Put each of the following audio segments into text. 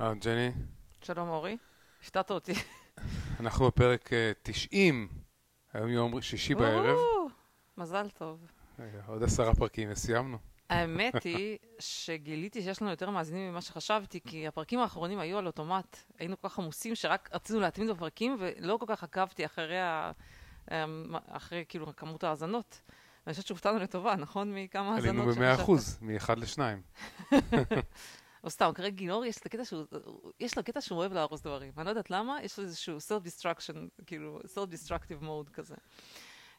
אה, ג'ני, שלום אורי, הפתעת אותי. אנחנו בפרק אה, 90, היום יום שישי בערב. מזל טוב. עוד עשרה פרקים וסיימנו. האמת היא שגיליתי שיש לנו יותר מאזינים ממה שחשבתי, כי הפרקים האחרונים היו על אוטומט. היינו כל כך עמוסים שרק רצינו להתמיד בפרקים, ולא כל כך עקבתי אחרי, ה... אמ, אחרי כאילו כמות האזנות. ואני חושבת שהופתענו לטובה, נכון? מכמה האזנות עלינו ב-100 אחוז, מ-1 ל-2. או סתם, כרגע גילאור, יש קטע שהוא, יש לו קטע שהוא אוהב להרוס דברים. אני לא יודעת למה, יש לו איזשהו self-destruction, כאילו, self-destructive mode כזה.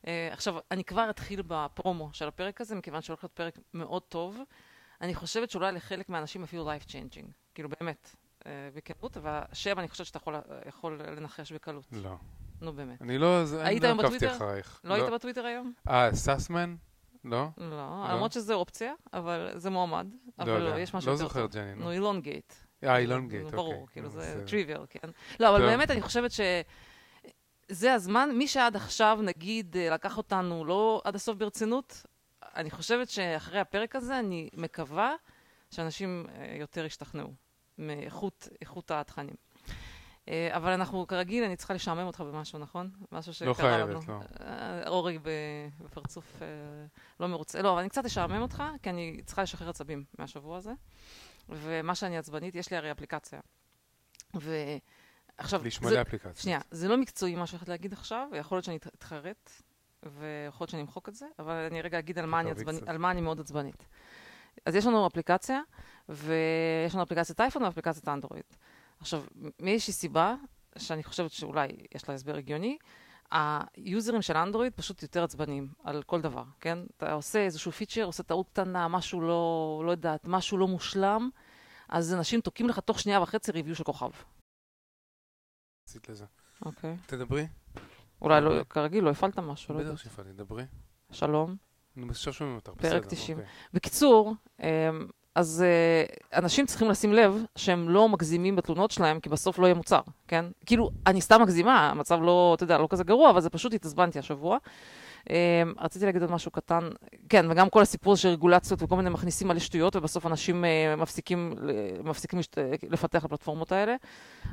Uh, עכשיו, אני כבר אתחיל בפרומו של הפרק הזה, מכיוון שהולך להיות פרק מאוד טוב. אני חושבת שאולי לחלק מהאנשים אפילו life changing, כאילו באמת, uh, בכנות, והשם אני חושבת שאתה יכול, יכול לנחש בקלות. לא. נו באמת. אני לא, היית לא היום עקבתי בטוויטר? אחרייך. לא היית בטוויטר היום? אה, סאסמן? לא? לא, למרות שזה אופציה, אבל זה מועמד. לא אבל לא. יש משהו לא יותר זוכר, טוב. ג'ני, נו. נו, אילון גייט. אה, אילון גייט, אוקיי. ברור, כאילו זה. טריוויאל, כן. לא, אבל. באמת אני חושבת שזה הזמן, מי שעד עכשיו, נגיד, אה, לקח אותנו לא עד הסוף ברצינות, אני חושבת שאחרי הפרק הזה, אני מקווה שאנשים אה, יותר ישתכנעו מאיכות איכות התכנים. אה, אבל אנחנו, כרגיל, אני צריכה לשעמם אותך במשהו, נכון? משהו שקרה חייבת, לנו. לא. אה, אורי ב- בפרצוף אה, לא מרוצה. לא, אבל אני קצת אשעמם אותך, כי אני צריכה לשחרר עצבים מהשבוע הזה. ומה שאני עצבנית, יש לי הרי אפליקציה. ועכשיו, יש מלא אפליקציות. שנייה, זה לא מקצועי מה שאני להגיד עכשיו, ויכול להיות שאני את- אתחרט, ויכול להיות שאני אמחוק את זה, אבל אני רגע אגיד על מה אני, קצת. על מה אני מאוד עצבנית. אז יש לנו אפליקציה, ויש לנו אפליקציית אייפון ואפליקציית אנדרואיד. עכשיו, מאיזושהי סיבה, שאני חושבת שאולי יש לה הסבר הגיוני, היוזרים של אנדרואיד פשוט יותר עצבניים על כל דבר, כן? אתה עושה איזשהו פיצ'ר, עושה טעות קטנה, משהו לא, לא יודעת, משהו לא מושלם, אז אנשים תוקעים לך תוך שנייה וחצי ריוויו של כוכב, עשית לזה. אוקיי? תדברי. אולי לא, כרגיל לא הפעלת משהו, לא בטח יודעת. שהפעלתי, דברי. שלום. נו, עכשיו שומעים אותך, פרק בסדר, 90. אוקיי. בקיצור, אמ, אז אה, אנשים צריכים לשים לב שהם לא מגזימים בתלונות שלהם, כי בסוף לא יהיה מוצר, כן? כאילו, אני סתם מגזימה, המצב לא, אתה יודע, לא כזה גרוע, אבל זה פשוט התעצבנתי השבוע. אמ, רציתי להגיד עוד משהו קטן, כן, וגם כל הסיפור של רגולציות וכל מיני מכניסים מלא שטויות, ובסוף אנשים אה, מפסיקים, מפסיקים לפתח לפלטפורמות האלה.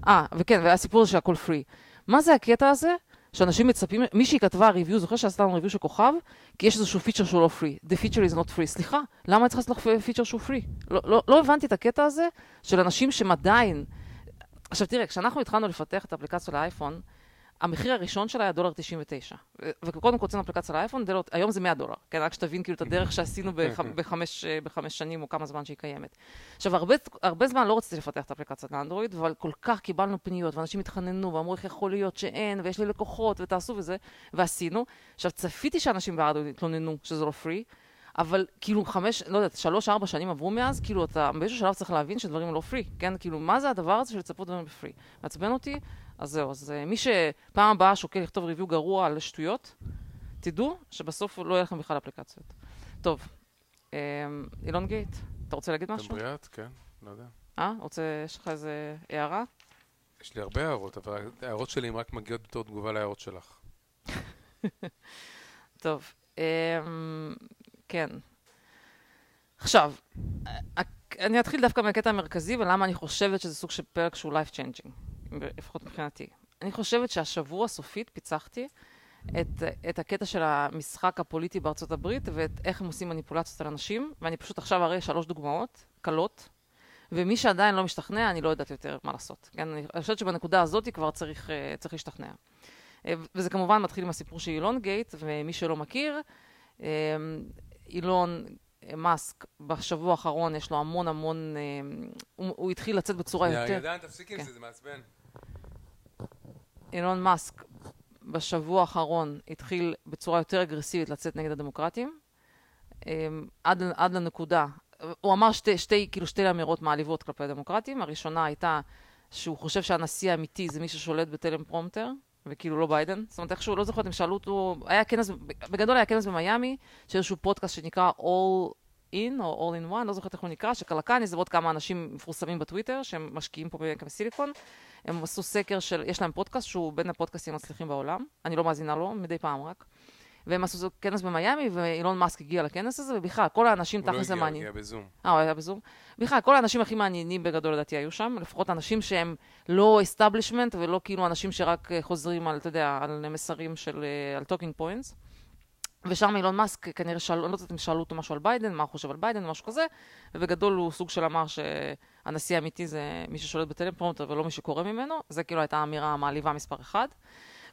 אה, וכן, והסיפור הזה שהכל פרי. מה זה הקטע הזה? שאנשים מצפים, מישהי כתבה ריוויו, זוכר שעשתה לנו ריוויו של כוכב? כי יש איזשהו פיצ'ר שהוא לא פרי. The feature is not free. סליחה, למה אני צריכה לעשות לך פיצ'ר שהוא פרי? לא, לא, לא הבנתי את הקטע הזה של אנשים שהם עדיין... עכשיו תראה, כשאנחנו התחלנו לפתח את האפליקציה לאייפון, המחיר הראשון שלה היה דולר 99. ו- וקודם כל הוצאנו אפליקציה לאייפון, דולר, היום זה 100 דולר. כן, רק שתבין כאילו את הדרך שעשינו בח, בחמש, אה, בחמש שנים או כמה זמן שהיא קיימת. עכשיו, הרבה, הרבה זמן לא רציתי לפתח את האפליקציה לאנדרואיד, אבל כל כך קיבלנו פניות, ואנשים התחננו, ואמרו איך יכול להיות שאין, ויש לי לקוחות, ותעשו וזה, ועשינו. עכשיו, צפיתי שאנשים באנדרואיד התלוננו שזה לא פרי, אבל כאילו חמש, לא יודעת, שלוש, ארבע שנים עברו מאז, כאילו אתה באיזשהו שלב צריך להבין שדברים לא פרי, כן? כאילו, מה זה הדבר הזה של לצפות דברים בפרי? מעצבן אותי, אז זהו, אז אה, מי שפעם הבאה שוקל לכתוב ריוויו גרוע על שטויות, תדעו שבסוף לא יהיה לכם בכלל אפליקציות. טוב, אה, אילון גייט, אתה רוצה להגיד משהו? דברי את, כן, לא יודע. אה? רוצה, יש לך איזה הערה? יש לי הרבה הערות, אבל ההערות שלי הן רק מגיעות בתור תגובה להערות שלך. טוב, אמ, כן. עכשיו, ה- אני אתחיל דווקא מהקטע המרכזי ולמה אני חושבת שזה סוג של פרק שהוא life changing, לפחות מבחינתי. אני חושבת שהשבוע סופית פיצחתי את, את הקטע של המשחק הפוליטי בארצות הברית ואת איך הם עושים מניפולציות על אנשים, ואני פשוט עכשיו אראה שלוש דוגמאות קלות, ומי שעדיין לא משתכנע, אני לא יודעת יותר מה לעשות. כן? אני חושבת שבנקודה הזאת כבר צריך, אה, צריך להשתכנע. אה, וזה כמובן מתחיל עם הסיפור של אילון גייט, ומי שלא מכיר, אה, אילון מאסק בשבוע האחרון יש לו המון המון, הוא, הוא התחיל לצאת בצורה יותר... ידען, תפסיק עם כן. זה, זה מעצבן. אילון מאסק בשבוע האחרון התחיל בצורה יותר אגרסיבית לצאת נגד הדמוקרטים, אה, עד, עד לנקודה, הוא אמר שתי, שתי, כאילו שתי אמירות מעליבות כלפי הדמוקרטים, הראשונה הייתה שהוא חושב שהנשיא האמיתי זה מי ששולט בטלפרומטר, וכאילו לא ביידן, זאת אומרת איכשהו, לא זוכרת אם שאלו אותו, היה כנס, בגדול היה כנס במיאמי, של איזשהו פודקאסט שנקרא All In או All in One, לא זוכרת איך הוא נקרא, שקלקניס זה ועוד כמה אנשים מפורסמים בטוויטר, שהם משקיעים פה בסיליקון, הם עשו סקר של, יש להם פודקאסט שהוא בין הפודקאסטים המצליחים בעולם, אני לא מאזינה לו, מדי פעם רק. והם עשו כנס במיאמי, ואילון מאסק הגיע לכנס הזה, ובכלל, כל האנשים הוא לא תכלס זה הגיע, הוא מעניין. הגיע בזום. אה, הוא היה בזום? בכלל, כל האנשים הכי מעניינים בגדול לדעתי היו שם, לפחות אנשים שהם לא establishment ולא כאילו אנשים שרק אה, חוזרים על, אתה יודע, על מסרים של, אה, על talking points. ושם אילון מאסק כנראה שאלו, אני לא יודעת אם שאלו אותו משהו על ביידן, מה הוא חושב על ביידן, משהו כזה, ובגדול הוא סוג של אמר שהנשיא האמיתי זה מי ששולט בטלפרומטר ולא מי שקורא ממנו, זה כאילו הייתה האמירה המעליבה מספר אחד.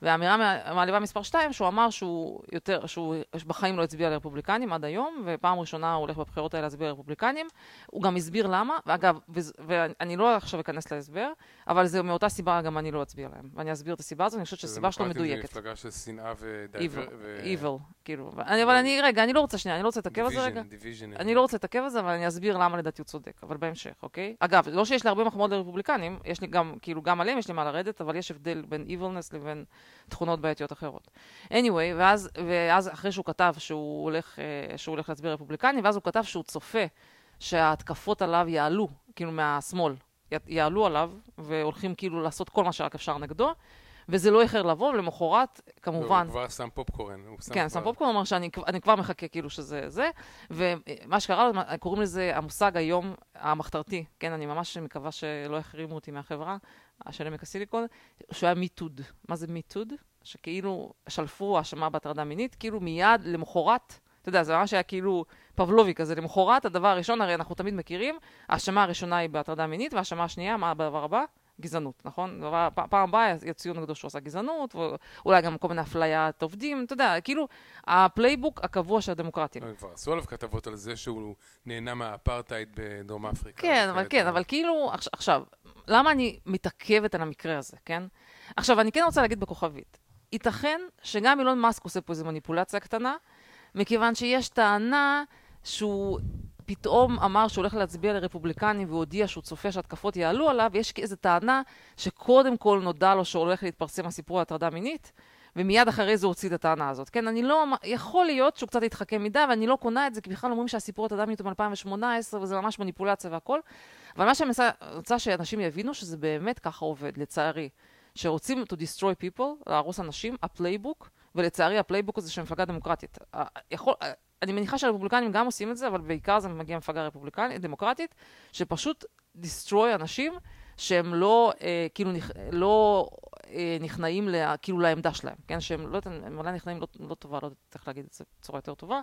והאמירה המעליבה מספר שתיים, שהוא אמר שהוא יותר, שהוא בחיים לא הצביע לרפובליקנים עד היום, ופעם ראשונה הוא הולך בבחירות האלה להצביע לרפובליקנים. הוא גם הסביר למה, ואגב, ואני לא עכשיו אכנס להסבר, אבל זה מאותה סיבה גם אני לא אצביע להם. ואני אסביר את הסיבה הזאת, אני חושבת שהסיבה שלו דמוקרטים זה מדויקת. מפלגה של שנאה ודייבר... evil, כאילו. אני- אבל אני, רגע, אני לא רוצה שנייה, אני לא רוצה להתעכב על זה רגע. אני לא רוצה להתעכב על זה, אבל אני אסביר למה לדעתי הוא צודק, אבל בהמשך, אוקיי? אגב, לא שיש לי הרבה מחמאות לרפובליקנים, יש לי גם, כאילו, גם עליהם יש לי מה לרדת, אבל יש הבדל בין evilness לבין תכונות בעייתיות אחרות. anyway, ואז, ואז אחרי שהוא כתב שהוא הולך, אה, שהוא הולך להצביע רפובליקני, ואז הוא כתב שהוא צופה שההתקפות עליו יעלו, כאילו מהשמאל, יעלו עליו, והולכים כאילו לעשות כל מה שרק אפשר נגדו, וזה לא איחר לבוא, ולמחרת, כמובן, הוא כבר שם פופקורן. הוא שם כן, כבר- שם פופקורן אמר שאני כבר- אני כבר מחכה כאילו שזה זה, ומה שקרה, קוראים לזה המושג היום המחתרתי, כן, אני ממש מקווה שלא יחרימו אותי מהחברה של עמק הסיליקון, שהוא היה MeToo'd. מה זה MeToo'd? שכאילו שלפו האשמה בהטרדה מינית, כאילו מיד למחרת, אתה יודע, זה ממש היה כאילו פבלובי כזה, למחרת הדבר הראשון, הרי אנחנו תמיד מכירים, ההאשמה הראשונה היא בהטרדה מינית, וההאשמה השנייה, מה הדבר הבא? גזענות, נכון? פעם הבאה יוציאו נגדו שהוא עשה גזענות, ואולי גם כל מיני אפליית עובדים, אתה יודע, כאילו, ה playbook הקבוע של הדמוקרטים. כבר עשו עליו כתבות על זה שהוא נהנה מהאפרטהייד בדרום אפריקה. כן, אבל כן. אבל כאילו, עכש- עכשיו, למה אני מתעכבת על המקרה הזה, כן? עכשיו, אני כן רוצה להגיד בכוכבית, ייתכן שגם אילון מאסק עושה פה איזו מניפולציה קטנה, מכיוון שיש טענה שהוא פתאום אמר שהוא הולך להצביע לרפובליקנים והוא הודיע שהוא צופה שהתקפות יעלו עליו, יש איזו טענה שקודם כל נודע לו שהולך להתפרסם הסיפור על הטרדה מינית, ומיד אחרי זה הוציא את הטענה הזאת. כן, אני לא, יכול להיות שהוא קצת התחכם מדי, ואני לא קונה את זה, כי בכלל אומרים שהסיפור מינית הוא מ-2018, וזה ממש מניפולציה והכל. אבל מה שאני רוצה שאנשים יבינו, שזה באמת ככה עובד, לצערי. שרוצים to destroy people, להרוס אנשים, ה playbook, ולצערי ה playbook הזה של מפלגה דמוקרטית. יכול, אני מניחה שהרפובליקנים גם עושים את זה, אבל בעיקר זה מגיע ממפלגה רפובליקנית, דמוקרטית, שפשוט destroy אנשים שהם לא, אה, כאילו, נכ, לא אה, נכנעים לה, כאילו לעמדה שלהם, כן? שהם לא, יודעת, הם אולי נכנעים לא, לא טובה, לא יודעת איך להגיד את זה בצורה יותר טובה.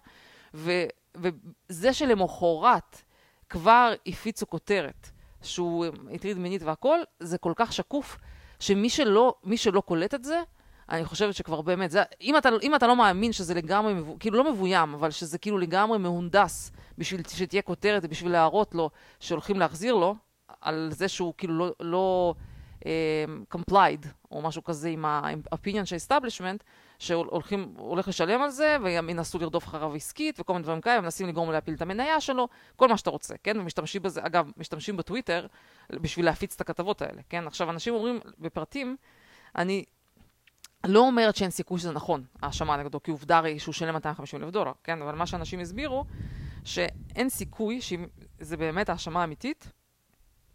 ו, וזה שלמחרת כבר הפיצו כותרת שהוא הטריד מינית והכל, זה כל כך שקוף, שמי שלא, שלא קולט את זה, אני חושבת שכבר באמת, זה, אם, אתה, אם אתה לא מאמין שזה לגמרי, כאילו לא מבוים, אבל שזה כאילו לגמרי מהונדס בשביל שתהיה כותרת ובשביל להראות לו שהולכים להחזיר לו, על זה שהוא כאילו לא, לא complied, או משהו כזה עם ה-opinion של establishment, שהולכים, הולך לשלם על זה, וגם ינסו לרדוף אחריו עסקית, וכל מיני דברים כאלה, מנסים לגרום להפיל את המניה שלו, כל מה שאתה רוצה, כן? ומשתמשים בזה, אגב, משתמשים בטוויטר בשביל להפיץ את הכתבות האלה, כן? עכשיו, אנשים אומרים בפרטים, אני לא אומרת שאין סיכוי שזה נכון, האשמה נגדו, כי עובדה הרי שהוא שילם 250 אלף דולר, כן? אבל מה שאנשים הסבירו, שאין סיכוי, שאם זה באמת האשמה אמיתית,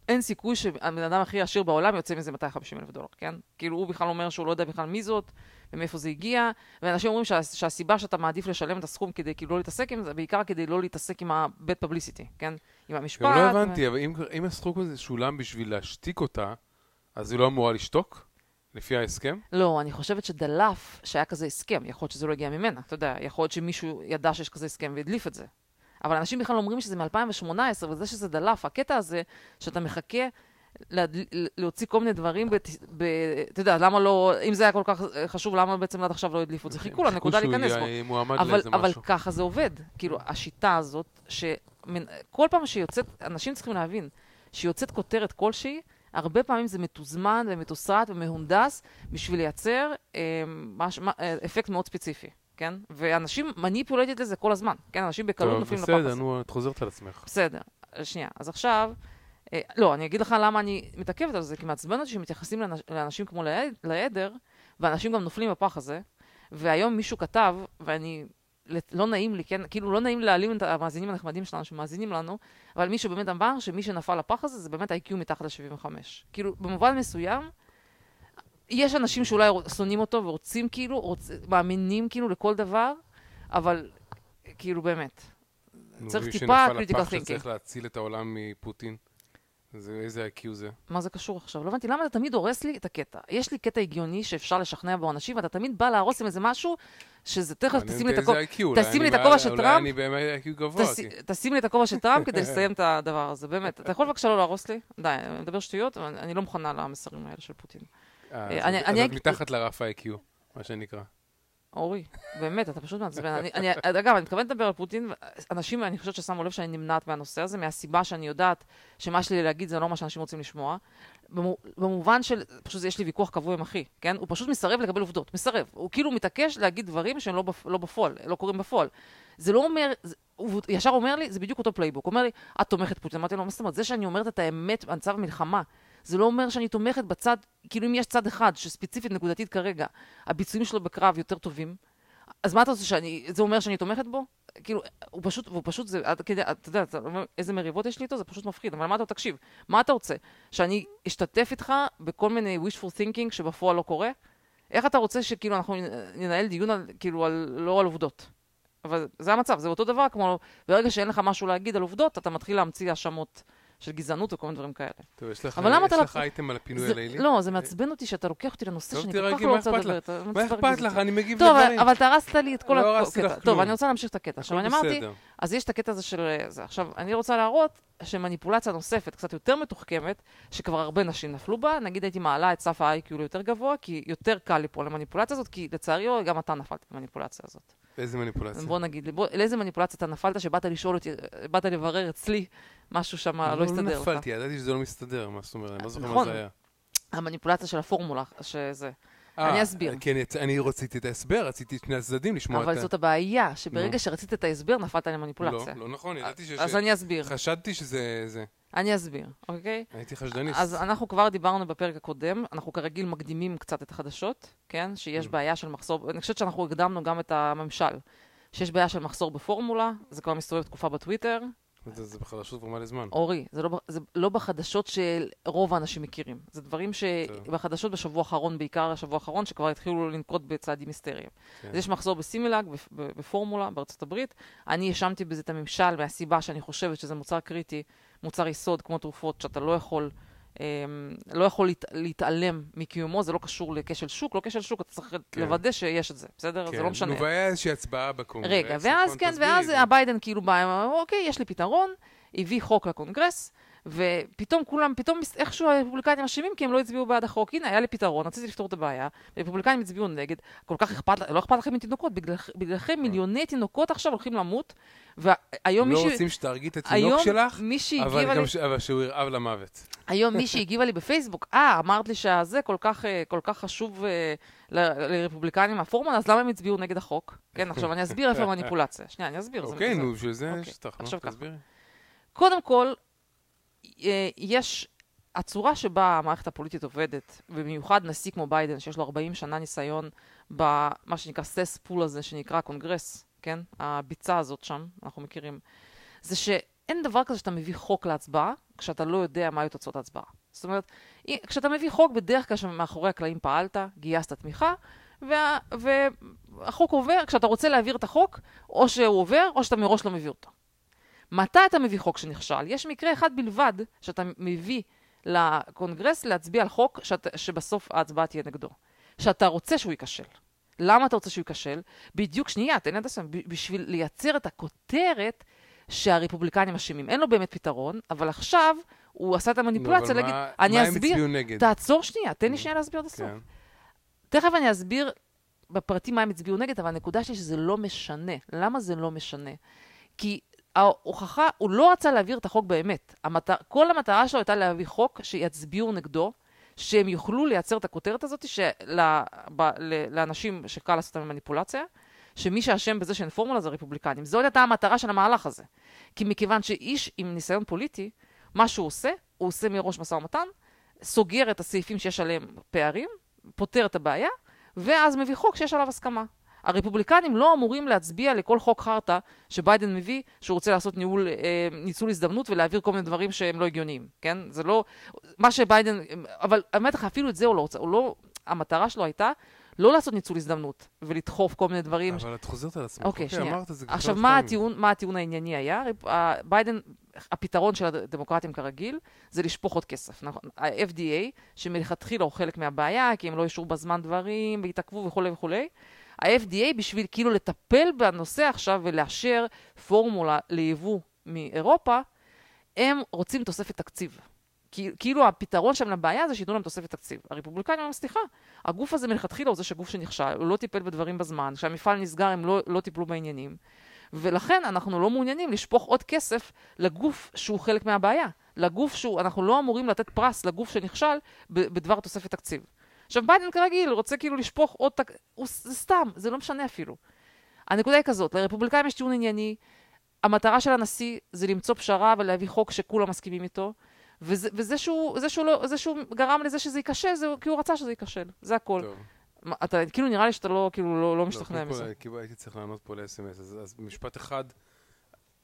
אין סיכוי שהבן אדם הכי עשיר בעולם יוצא מזה 250 אלף דולר, כן? כאילו הוא בכלל אומר שהוא לא יודע בכלל מי זאת, ומאיפה זה הגיע, ואנשים אומרים שה, שהסיבה שאתה מעדיף לשלם את הסכום כדי כאילו לא להתעסק עם זה, בעיקר כדי לא להתעסק עם ה-bad publicity, כן? עם המשפט. גם לא הבנתי, אבל אם, אם הסכום הזה שולם בשביל להשתיק אותה, אז היא לא אמורה לשתוק? לפי ההסכם? לא, אני חושבת שדלף שהיה כזה הסכם, יכול להיות שזה לא הגיע ממנה, אתה יודע, יכול להיות שמישהו ידע שיש כזה הסכם והדליף את זה. אבל אנשים בכלל אומרים שזה מ-2018, וזה שזה דלף, הקטע הזה, שאתה מחכה לה, להוציא כל מיני דברים, אתה יודע, למה לא, אם זה היה כל כך חשוב, למה בעצם עד עכשיו לא הדליפו את זה? חיכו לנקודה להיכנס בו. אבל, אבל. ככה זה עובד. כאילו, השיטה הזאת, שכל פעם שיוצאת, אנשים צריכים להבין, שיוצאת כותרת כלשהי, הרבה פעמים זה מתוזמן ומתוסרט ומהונדס בשביל לייצר אה, מש, אה, אפקט מאוד ספציפי, כן? ואנשים מניפולטית לזה כל הזמן, כן? אנשים בקלות נופלים לפח בסדר, הזה. נו, את חוזרת על עצמך. בסדר, שנייה. אז עכשיו, אה, לא, אני אגיד לך למה אני מתעכבת על זה, כי מעצבן אותי שמתייחסים לאנש, לאנשים כמו לעד- לעדר, ואנשים גם נופלים בפח הזה, והיום מישהו כתב, ואני, לא נעים לי, כן, כאילו לא נעים להעלים את המאזינים הנחמדים שלנו שמאזינים לנו, אבל מישהו באמת אמר שמי שנפל לפח הזה זה באמת ה-IQ מתחת ל-75. כאילו, במובן מסוים, יש אנשים שאולי שונאים אותו ורוצים כאילו, רוצ, מאמינים כאילו לכל דבר, אבל כאילו באמת. צריך טיפה לפח thinking. שצריך להציל את העולם מפוטין. זה, איזה IQ זה? מה זה קשור עכשיו? לא הבנתי, למה אתה תמיד הורס לי את הקטע? יש לי קטע הגיוני שאפשר לשכנע בו אנשים, ואתה תמיד בא להרוס עם איזה משהו, שזה תכף תשים לי את הכובע. IQ, אולי תשים לי את הכובע של אולי טראמפ. אני באמת IQ גבוה. תשים לי את הכובע של טראמפ כדי לסיים את הדבר הזה, באמת. אתה יכול בבקשה לא להרוס לי? די, אני מדבר שטויות, אבל אני לא מוכנה למסרים האלה של פוטין. אה, אה, אני- את- מתחת לרף ה-IQ, מה שנקרא. אורי, באמת, אתה פשוט מעצבן. אני- אני- אגב, אני מתכוונת לדבר על פוטין, אנשים, אני חושבת ששמו לב שאני נמנעת מהנושא הזה, מהסיבה שאני יודעת שמה שלי להגיד זה לא מה שאנשים רוצים לשמוע. במו- במובן של, פשוט יש לי ויכוח קבוע עם אחי, כן? הוא פשוט מסרב לקבל עובדות, מסרב. הוא כאילו מתעקש להגיד דברים שהם לא, בפ, לא בפועל, לא קורים בפועל. זה לא אומר, זה, הוא ישר אומר לי, זה בדיוק אותו playbook. הוא אומר לי, את תומכת פוטין. אמרתי לו, מה זאת אומרת? זה שאני אומרת את האמת במצב המלחמה, זה לא אומר שאני תומכת בצד, כאילו אם יש צד אחד, שספציפית, נקודתית כרגע, הביצועים שלו בקרב יותר טובים, אז מה אתה רוצה שאני, זה אומר שאני תומכת בו? כאילו, הוא פשוט, הוא פשוט, זה, עד כדי, אתה יודע, אתה איזה מריבות יש לי איתו? זה פשוט מפחיד. אבל מה אתה, תקשיב, מה אתה רוצה? שאני אשתתף איתך בכל מיני wishful thinking שבפועל לא קורה? איך אתה רוצה שכאילו אנחנו ננהל דיון על, כאילו, על, לא על עובדות? אבל זה המצב, זה אותו דבר כמו, ברגע שאין לך משהו להגיד על עובדות, אתה מתחיל להמציא האשמות של גזענות וכל מיני דברים כאלה. טוב, יש לך אבל למה יש לא- לך אייטם על הפינוי הלילי? לא, זה מעצבן אותי שאתה לוקח אותי לנושא טוב, שאני כל כך לא רוצה לדבר. לך? מה אכפת. לך? אני מגיב טוב, לדברים. אבל אתה הרסת לי את כל לא הרסתי הקטע. לך טוב, כלום. אני רוצה להמשיך את הקטע. עכשיו, אני אמרתי. אז יש את הקטע הזה של זה. עכשיו, אני רוצה להראות שמניפולציה נוספת, קצת יותר מתוחכמת, שכבר הרבה נשים נפלו בה, נגיד הייתי מעלה את סף ה-IQ ליותר גבוה, כי יותר קל ליפול למניפולציה הזאת, כי לצערי גם אתה נפלת במניפולציה הזאת. איזה מניפולציה? בוא נגיד, בוא, לאיזה מניפולציה אתה נפלת שבאת לשאול אותי, באת לברר אצלי, משהו שם לא הסתדר לא לך. נפלתי, ידעתי שזה לא מסתדר, מה זאת אומרת? אני לא זוכר מה נכון. זה היה. המניפולציה של הפורמולה, שזה. אה, אני אסביר. כי אני- רציתי את ההסבר, רציתי את שני הצדדים לשמוע את ה... אבל זאת הבעיה, שברגע. שרצית את ההסבר, נפלת לא, למניפולציה. לא נכון, ידעתי שיש... אז אני אסביר. חשדתי שזה... זה. אני אסביר, אוקיי? הייתי חשדניסט. אז אנחנו כבר דיברנו בפרק הקודם, אנחנו כרגיל מקדימים קצת את החדשות, כן? Mm. שיש בעיה של מחסור, אני חושבת שאנחנו הקדמנו גם את הממשל. שיש בעיה של מחסור בפורמולה, זה כבר מסתובב תקופה בטוויטר. זה זה בחדשות כבר מלא זמן. אורי, זה לא, זה לא בחדשות שרוב האנשים מכירים. זה דברים. שבחדשות בשבוע האחרון, בעיקר השבוע האחרון, שכבר התחילו לנקוט בצעדים היסטריים. כן. אז יש מחסור בסימילאג, בפורמולה בארצות הברית. אני האשמתי בזה את הממשל מהסיבה שאני חושבת שזה מוצר קריטי, מוצר יסוד כמו תרופות, שאתה לא יכול, לא יכול להת, להתעלם מקיומו, זה לא קשור לכשל שוק, לא כשל שוק, אתה צריך כן. לוודא שיש את זה, בסדר? כן. זה לא משנה. נו, והיה איזושהי הצבעה בקונגרס. רגע, ואז נכון? כן, ואז. הביידן כאילו בא, אוקיי, יש לי פתרון, הביא חוק לקונגרס, ופתאום כולם, פתאום איכשהו הרפובליקנים אשמים כי הם לא הצביעו בעד החוק. הנה, היה לי פתרון, רציתי לפתור את הבעיה, הרפובליקנים הצביעו נגד, כל כך אכפת, לא אכפת לכם מתינוקות, בגלל- בגללכם מיליוני תינוקות עכשיו הולכים למות, והיום לא מישהי... רוצים שתהרגי את התינוק שלך, אבל לי, ש- אבל שהוא ירעב למוות. היום מישהי הגיבה לי בפייסבוק, אה, אמרת לי שהזה כל כך, אה, כל כך חשוב אה, ל- לרפובליקנים הפורמולה, אז למה הם הצביעו נגד החוק? כן, עכשיו אני אסביר איפה המניפולציה. שנייה, אני אסביר. אוקיי, נו, בשביל זה אוקיי. יש אותך, נו, עכשיו ככה. תסבירי. קודם כל, אה, יש, הצורה שבה המערכת הפוליטית עובדת, ובמיוחד נשיא כמו ביידן, שיש לו 40 שנה ניסיון במה שנקרא cesspool הזה, שנקרא קונגרס, כן? הביצה הזאת שם, אנחנו מכירים, זה שאין דבר כזה שאתה מביא חוק להצבעה, כשאתה לא יודע מה היו תוצאות ההצבעה. זאת אומרת, כשאתה מביא חוק, בדרך כלל שמאחורי הקלעים פעלת, גייסת תמיכה, וה, והחוק עובר, כשאתה רוצה להעביר את החוק, או שהוא עובר, או שאתה מראש לא מביא אותו. מתי אתה מביא חוק שנכשל? יש מקרה אחד בלבד שאתה מביא לקונגרס להצביע על חוק שאת, שבסוף ההצבעה תהיה נגדו. שאתה רוצה שהוא ייכשל. למה אתה רוצה שהוא ייכשל? בדיוק, שנייה, תן לי הסוף, ב- בשביל לייצר את הכותרת שהרפובליקנים אשמים. אין לו באמת פתרון, אבל עכשיו הוא עשה את המניפולציה אבל להגיד, מה- אני מה אסביר? תעצור שנייה, תן לי נו, שנייה להסביר עד הסוף. כן. תכף אני אסביר בפרטים מה הם הצביעו נגד, אבל הנקודה שלי שזה לא משנה. למה זה לא משנה? כי ההוכחה, הוא לא רצה להעביר את החוק באמת. המטר, כל המטרה שלו הייתה להביא חוק שיצביעו נגדו, שהם יוכלו לייצר את הכותרת הזאת של, ב, ל, לאנשים שקל לעשות להם מניפולציה, שמי שאשם בזה שאין פורמולה זה רפובליקנים. זאת הייתה המטרה של המהלך הזה. כי מכיוון שאיש עם ניסיון פוליטי, מה שהוא עושה, הוא עושה מראש משא ומתן, סוגר את הסעיפים שיש עליהם פערים, פותר את הבעיה, ואז מביא חוק שיש עליו הסכמה. הרפובליקנים לא אמורים להצביע לכל חוק חרטא שביידן מביא, שהוא רוצה לעשות ניהול, אה, ניצול הזדמנות ולהעביר כל מיני דברים שהם לא הגיוניים, כן? זה לא... מה שביידן... אבל אני אומרת לך, אפילו את זה הוא לא רוצה. הוא לא... המטרה שלו הייתה לא לעשות ניצול הזדמנות ולדחוף כל מיני דברים. אבל את חוזרת על עצמך. אוקיי, שנייה. אמרת את זה עכשיו, מה. הטיעון, מה הטיעון הענייני היה? ביידן, הפתרון של הדמוקרטים כרגיל, זה לשפוך עוד כסף. נכון? ה-FDA, שמלכתחילה הוא חלק מהבעיה, כי הם לא אישרו בזמן דברים, והתעכבו וכולי וכולי. ה-FDA, בשביל כאילו לטפל בנושא עכשיו ולאשר פורמולה ליבוא מאירופה, הם רוצים תוספת תקציב. כאילו הפתרון שם לבעיה זה שייתנו להם תוספת תקציב. הרפובליקנים אומרים, סליחה, הגוף הזה מלכתחילה הוא זה שגוף שנכשל, הוא לא טיפל בדברים בזמן, כשהמפעל נסגר הם לא, לא טיפלו בעניינים. ולכן אנחנו לא מעוניינים לשפוך עוד כסף לגוף שהוא חלק מהבעיה. לגוף שהוא, אנחנו לא אמורים לתת פרס לגוף שנכשל בדבר תוספת תקציב. עכשיו ביידן כרגיל רוצה כאילו לשפוך עוד תק... הוא, זה סתם, זה לא משנה אפילו. הנקודה היא כזאת, לרפובליקאים יש טיעון ענייני, המטרה של הנשיא זה למצוא פשרה ולהביא חוק שכולם מסכימים איתו, וזה, וזה שהוא, זה שהוא, לא, זה שהוא גרם לזה שזה ייכשל, זה כי הוא רצה שזה ייכשל, זה הכל. טוב. מה, אתה, כאילו נראה לי שאתה לא, כאילו, לא, לא משתכנע קודם כל, מזה. כאילו הייתי צריך לענות פה ל-SMS, אז אז משפט אחד.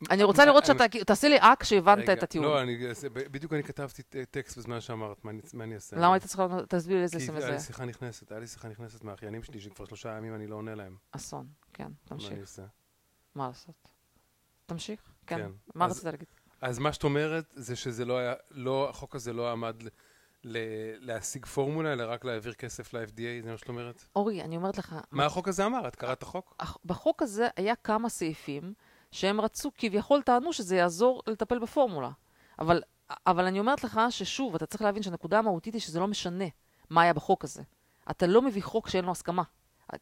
אני רוצה לראות שאתה, תעשה לי אק שהבנת את הטיעון. לא, אני- זה- בדיוק אני כתבתי טקסט בזמן שאמרת, מה אני- מה אעשה? למה היית לענות- תסביר לי איזה כי סמס היה לי זה. שיחה נכנסת, היה לי שיחה נכנסת מהאחיינים שלי, שכבר שלושה ימים אני לא עונה להם. אסון, כן, מה תמשיך. אני עושה? מה לעשות? תמשיך, כן. כן. מה רצית להגיד? אז מה שאת אומרת זה שזה לא היה, לא, החוק הזה לא עמד להשיג פורמולה, אלא רק להעביר כסף ל-FDA, זה מה שאת אומרת? אורי, אני אומרת לך, מה החוק הזה אמר? את קראת את החוק? הח- בחוק הזה היה כמה סעיפים שהם רצו, כביכול טענו שזה יעזור לטפל בפורמולה. אבל, אבל אני אומרת לך ששוב, אתה צריך להבין שהנקודה המהותית היא שזה לא משנה מה היה בחוק הזה. אתה לא מביא חוק שאין לו הסכמה.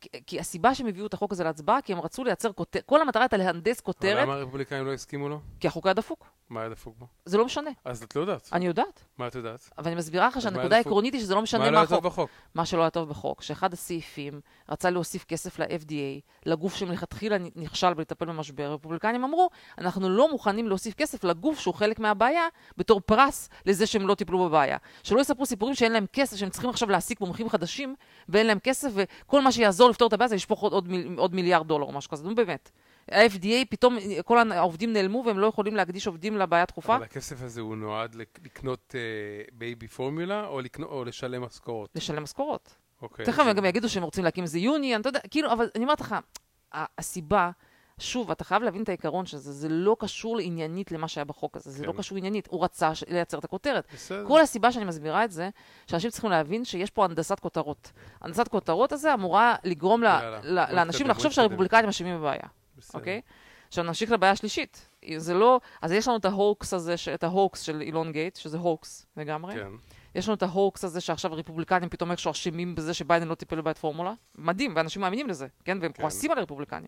כי, כי הסיבה שהם הביאו את החוק הזה להצבעה, כי הם רצו לייצר כותרת, כל המטרה הייתה להנדס אבל כותרת, למה הרפובליקאים לא הסכימו לו? כי החוק היה דפוק. מה היה דפוק בו? זה לא משנה. אז את לא יודעת. אני יודעת. מה את יודעת? אבל אני מסבירה לך שהנקודה? העקרונית היא שזה לא משנה מה מה, לא היה החוק. טוב בחוק? מה שלא היה טוב בחוק, שאחד הסעיפים רצה להוסיף כסף ל-FDA, לגוף שמלכתחילה נכשל בלטפל במשבר, הרפובליקנים אמרו, אנחנו לא מוכנים להוסיף כסף לגוף שהוא חלק מהבעיה, בתור פרס לזה שהם לא טיפלו בבעיה. שלא יספרו סיפורים שאין להם כסף, שהם צריכים עכשיו להעסיק מומחים חדשים, ואין להם כסף, וכל מה שיעזור לפתור את הבעיה זה לשפוך עוד, עוד, מיל, עוד מיליארד דולר או משהו כזה, נו באמת. ה-FDA, פתאום כל העובדים נעלמו והם לא יכולים להקדיש עובדים לבעיה דחופה. אבל הכסף הזה הוא נועד לק- לקנות baby formula, או לקנות- או לשלם משכורות? לשלם משכורות. אוקיי. תכף הם גם יגידו שהם רוצים להקים איזה יוניון, אתה יודע, כאילו, אבל אני אומרת לך, הסיבה, שוב, אתה חייב להבין את העיקרון של זה, זה לא קשור עניינית למה שהיה בחוק הזה, זה כן. לא קשור עניינית, הוא רצה ש- לייצר את הכותרת. בסדר. כל הסיבה שאני מסבירה את זה, שאנשים צריכים להבין שיש פה הנדסת כותרות. הנדסת כותרות הזה אמורה לגרום ל- יאללה, ל- לאנשים לחשוב. שהרפובליקנים אשמים בבעיה. אוקיי? עכשיו נמשיך לבעיה השלישית. זה לא, אז יש לנו את ההוקס הזה, ש- את ההוקס של אילון גייט, שזה הוקס לגמרי. כן. יש לנו את ההוקס הזה שעכשיו הרפובליקנים פתאום איכשהו אשמים בזה שביידן לא טיפל בבעיית פורמולה. מדהים, ואנשים מאמינים לזה, כן? והם כן. כועסים על הרפובליקנים.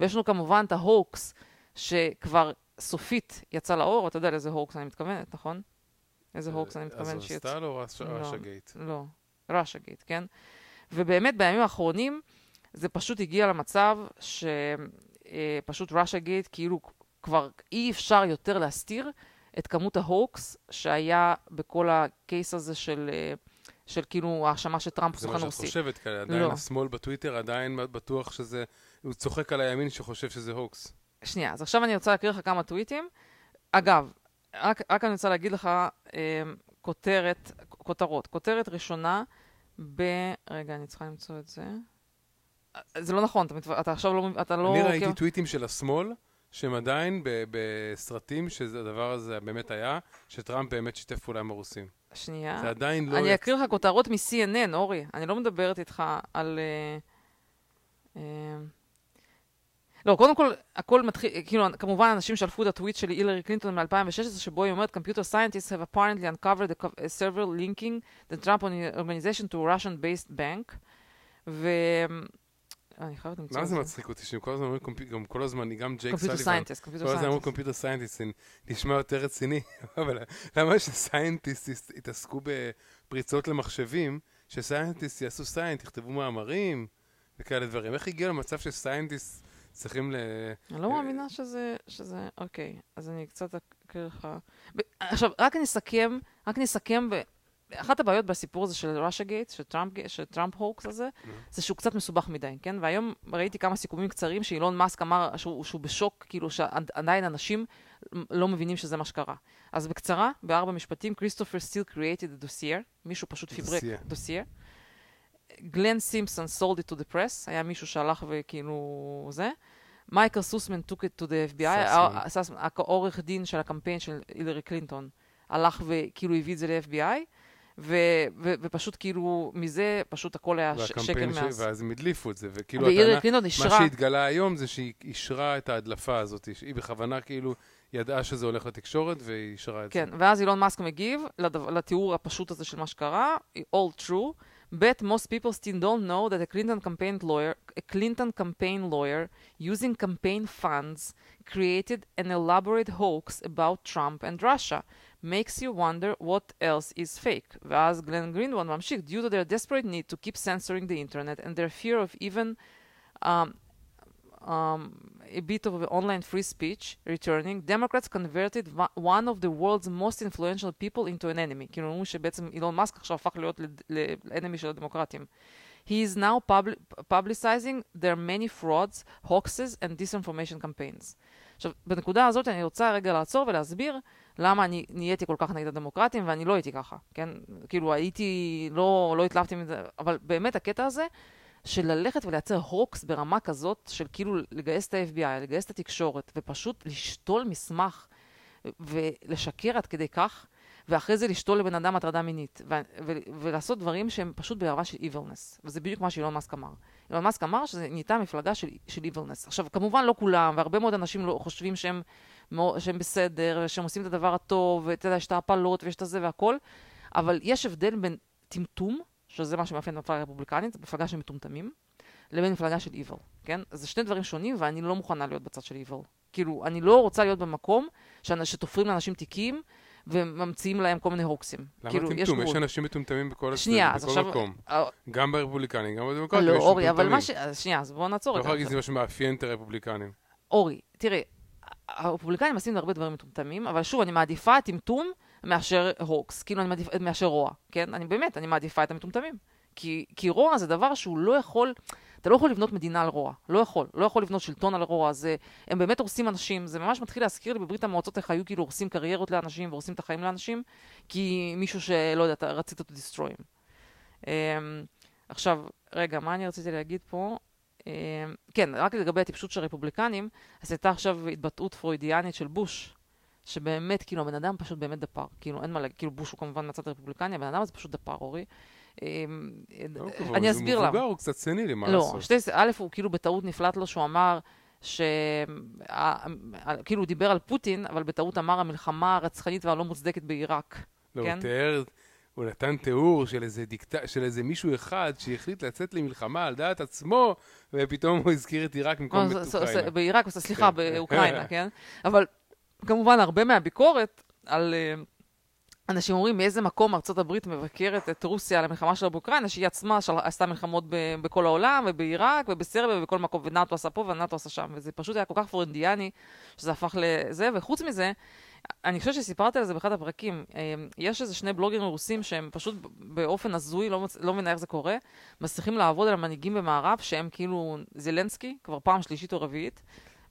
ויש לנו כמובן את ההוקס שכבר סופית יצא לאור, אתה יודע לאיזה הוקס אני מתכוונת, נכון? איזה הוקס אני מתכוון אז שיצא. סטל או ראשה לא. גייט? לא, ראשה גייט, כן? ובאמת בימים האחרונים זה פשוט הגיע למצב שפשוט ראשה גייט כאילו כבר אי אפשר יותר להסתיר את כמות ההוקס שהיה בכל הקייס הזה של, אה, של כאילו האשמה שטראמפ הוא זה מה סוכן שאת רוסי. חושבת כאלה, עדיין לא. השמאל בטוויטר עדיין בטוח שזה, הוא צוחק על הימין שחושב שזה הוקס. שנייה, אז עכשיו אני רוצה להקריא לך כמה טוויטים. אגב, רק, רק אני רוצה להגיד לך אה, כותרת, כותרות. כותרת ראשונה ב... רגע, אני צריכה למצוא את זה. זה לא נכון, אתה. אתה עכשיו לא... אתה לא... אני ראיתי כאילו- טוויטים של השמאל, שהם עדיין ב- בסרטים שהדבר הזה באמת היה, שטראמפ באמת שיתף פעולה עם הרוסים. שנייה. זה עדיין לא... אני יצ- אקריא לך כותרות מ-CNN, אורי. אני לא מדברת איתך על... אה, אה, לא, קודם כל, הכל מתחיל, כאילו, כמובן, אנשים שלפו את הטוויט של הילרי קלינטון מ-2016, שבו היא אומרת, Computer scientists have apparently uncovered a co- a server linking the Trump organization to a Russian-based bank, ו... אה, אני חייבת למצוא למה את זה מצחיק אותי שהם כל הזמן אומרים, comp- גם כל הזמן, גם ג'ייק סליבן, scientist, Computer כל הזמן אמרו scientist. computer scientist, נשמע יותר רציני, אבל למה ש scientists יתעסקו בפריצות למחשבים, ש scientists יעשו science, יכתבו מאמרים וכאלה דברים. איך הגיע למצב ש scientists צריכים ל... אני לא מאמינה שזה, שזה, אוקיי, אז אני קצת אקריא לך. עכשיו, רק נסכם, רק נסכם. אחת הבעיות בסיפור הזה של Russia Gate, של טראמפ, של טראמפ הוקס הזה, זה שהוא קצת מסובך מדי, כן? והיום ראיתי כמה סיכומים קצרים שאילון מאסק אמר שהוא, שהוא בשוק, כאילו שעדיין אנשים לא מבינים שזה מה שקרה. אז בקצרה, בארבע משפטים, כריסטופר סטיל created a dossier, מישהו פשוט פיברק Dossier. dossier. גלן סימפסון sold it to the press, היה מישהו שהלך וכאילו זה. מייקל סוסמן took it to the FBI, העורך דין של הקמפיין של הילרי קלינטון, הלך וכאילו הביא את זה ל-FBI, ו- ו- ופשוט כאילו מזה פשוט הכל היה שקר. מאז. ואז הם הדליפו את זה, וכאילו הטענה, מה שהתגלה היום זה שהיא אישרה את ההדלפה הזאת, היא בכוונה כאילו ידעה שזה הולך לתקשורת והיא אישרה את כן, זה. ואז אילון מאסק מגיב לדו- לתיאור הפשוט הזה של מה שקרה, all true, but most people still don't know that a Clinton campaign lawyer, a Clinton campaign lawyer using campaign funds created an elaborate hoax about Trump and Russia. makes you wonder what else is fake. ואז גלן גרינבון ממשיך, due to their desperate need to keep censoring the internet and their fear of even um, um, a bit of online free speech returning, Democrats converted va- one of the world's most influential people into an enemy. כאילו אומרים שבעצם אילון מאסק עכשיו הפך להיות לאנמי של הדמוקרטים. He is now publi- publicizing their many frauds, hoaxes and disinformation campaigns. עכשיו, בנקודה הזאת אני רוצה רגע לעצור ולהסביר למה אני נהייתי כל כך נגד הדמוקרטים ואני לא הייתי ככה, כן? כאילו הייתי, לא, לא התלהבתי מזה, אבל באמת הקטע הזה של ללכת ולייצר הוקס ברמה כזאת של כאילו לגייס את ה-FBI, לגייס את התקשורת ופשוט לשתול מסמך ולשקר עד כדי כך, ואחרי זה לשתול לבן אדם הטרדה מינית, ו- ו- ולעשות דברים שהם פשוט ברמה של evilness, וזה בדיוק מה שאילון מאסק אמר. אילון מאסק אמר שזה נהייתה מפלגה של, של evilness. עכשיו, כמובן לא כולם, והרבה מאוד אנשים לא חושבים שהם, שהם בסדר, שהם עושים את הדבר הטוב, ואתה יודע, יש את ההפלות ויש את הזה והכל, אבל יש הבדל בין טמטום, שזה מה שמאפיין את המפלגה הרפובליקנית, מפלגה של מטומטמים, לבין מפלגה של evil, כן? זה שני דברים שונים, ואני לא מוכנה להיות בצד של evil. כאילו, אני לא רוצה להיות במקום שתופרים לאנשים תיקים וממציאים להם כל מיני הוקסים. למה כאילו, יש טמטום? יש גבול. אנשים מטומטמים בכל שנייה, הצדדים, בכל עכשיו... מקום. אה, גם ברפובליקנים, גם בדמוקרטים לא, יש אורי, אבל. מה ש... שנייה, אז בואו נעצור לא רגע. יכול להגיד שזה מה שמאפיין את הרפובליקנים. אורי, תראה, הרפובליקנים עושים הרבה דברים מטומטמים, אבל שוב, אני מעדיפה טמטום מאשר הוקס, כאילו אני מעדיפה, מאשר רוע, כן? אני באמת, אני מעדיפה את המטומטמים. כי, כי רוע זה דבר שהוא לא יכול, אתה לא יכול לבנות מדינה על רוע, לא יכול, לא יכול לבנות שלטון על רוע, זה, הם באמת הורסים אנשים, זה ממש מתחיל להזכיר לי בברית המועצות איך היו כאילו הורסים קריירות לאנשים והורסים את החיים לאנשים, כי מישהו שלא יודע, רצית destroy him. Um, עכשיו, רגע, מה אני רציתי להגיד פה? Um, כן, רק לגבי הטיפשות של הרפובליקנים, אז הייתה עכשיו התבטאות פרוידיאנית של בוש, שבאמת, כאילו, הבן אדם פשוט באמת דפר. כאילו, אין מה להגיד, כאילו, בוש הוא כמובן מהצד הרפובליקני, הבן אדם הזה פשוט דפר, אורי. אמ, לא כבוד, אני הוא אסביר מבוגר, למה. הוא קצת סנילי, מה לא, לעשות? שתי, א', הוא כאילו בטעות נפלט לו שהוא אמר ש... כאילו הוא דיבר על פוטין, אבל בטעות אמר המלחמה הרצחנית והלא מוצדקת בעיראק. לא, כן? הוא תיאר, הוא נתן תיאור של איזה דיקט... של איזה מישהו אחד שהחליט לצאת למלחמה על דעת עצמו, ופתאום הוא הזכיר את עיראק במקום את אוקראינה. בעיראק, סליחה, כן. באוקראינה, כן? אבל כמובן, הרבה מהביקורת על... אה, אנשים אומרים מאיזה מקום ארצות הברית מבקרת את רוסיה על המלחמה שלה באוקראינה, שהיא עצמה של... עשתה מלחמות ב... בכל העולם, ובעיראק, ובסרביה, ובכל מקום, ונאטו עשה פה ונאטו עשה שם, וזה פשוט היה כל כך פרונדיאני, שזה הפך לזה, וחוץ מזה, אני חושבת שסיפרתי על זה באחד הפרקים, אה, יש איזה שני בלוגרים רוסים שהם פשוט באופן הזוי, לא, מצ... לא מבינה איך זה קורה, מצליחים לעבוד על המנהיגים במערב, שהם כאילו זלנסקי, כבר פעם שלישית או רביעית,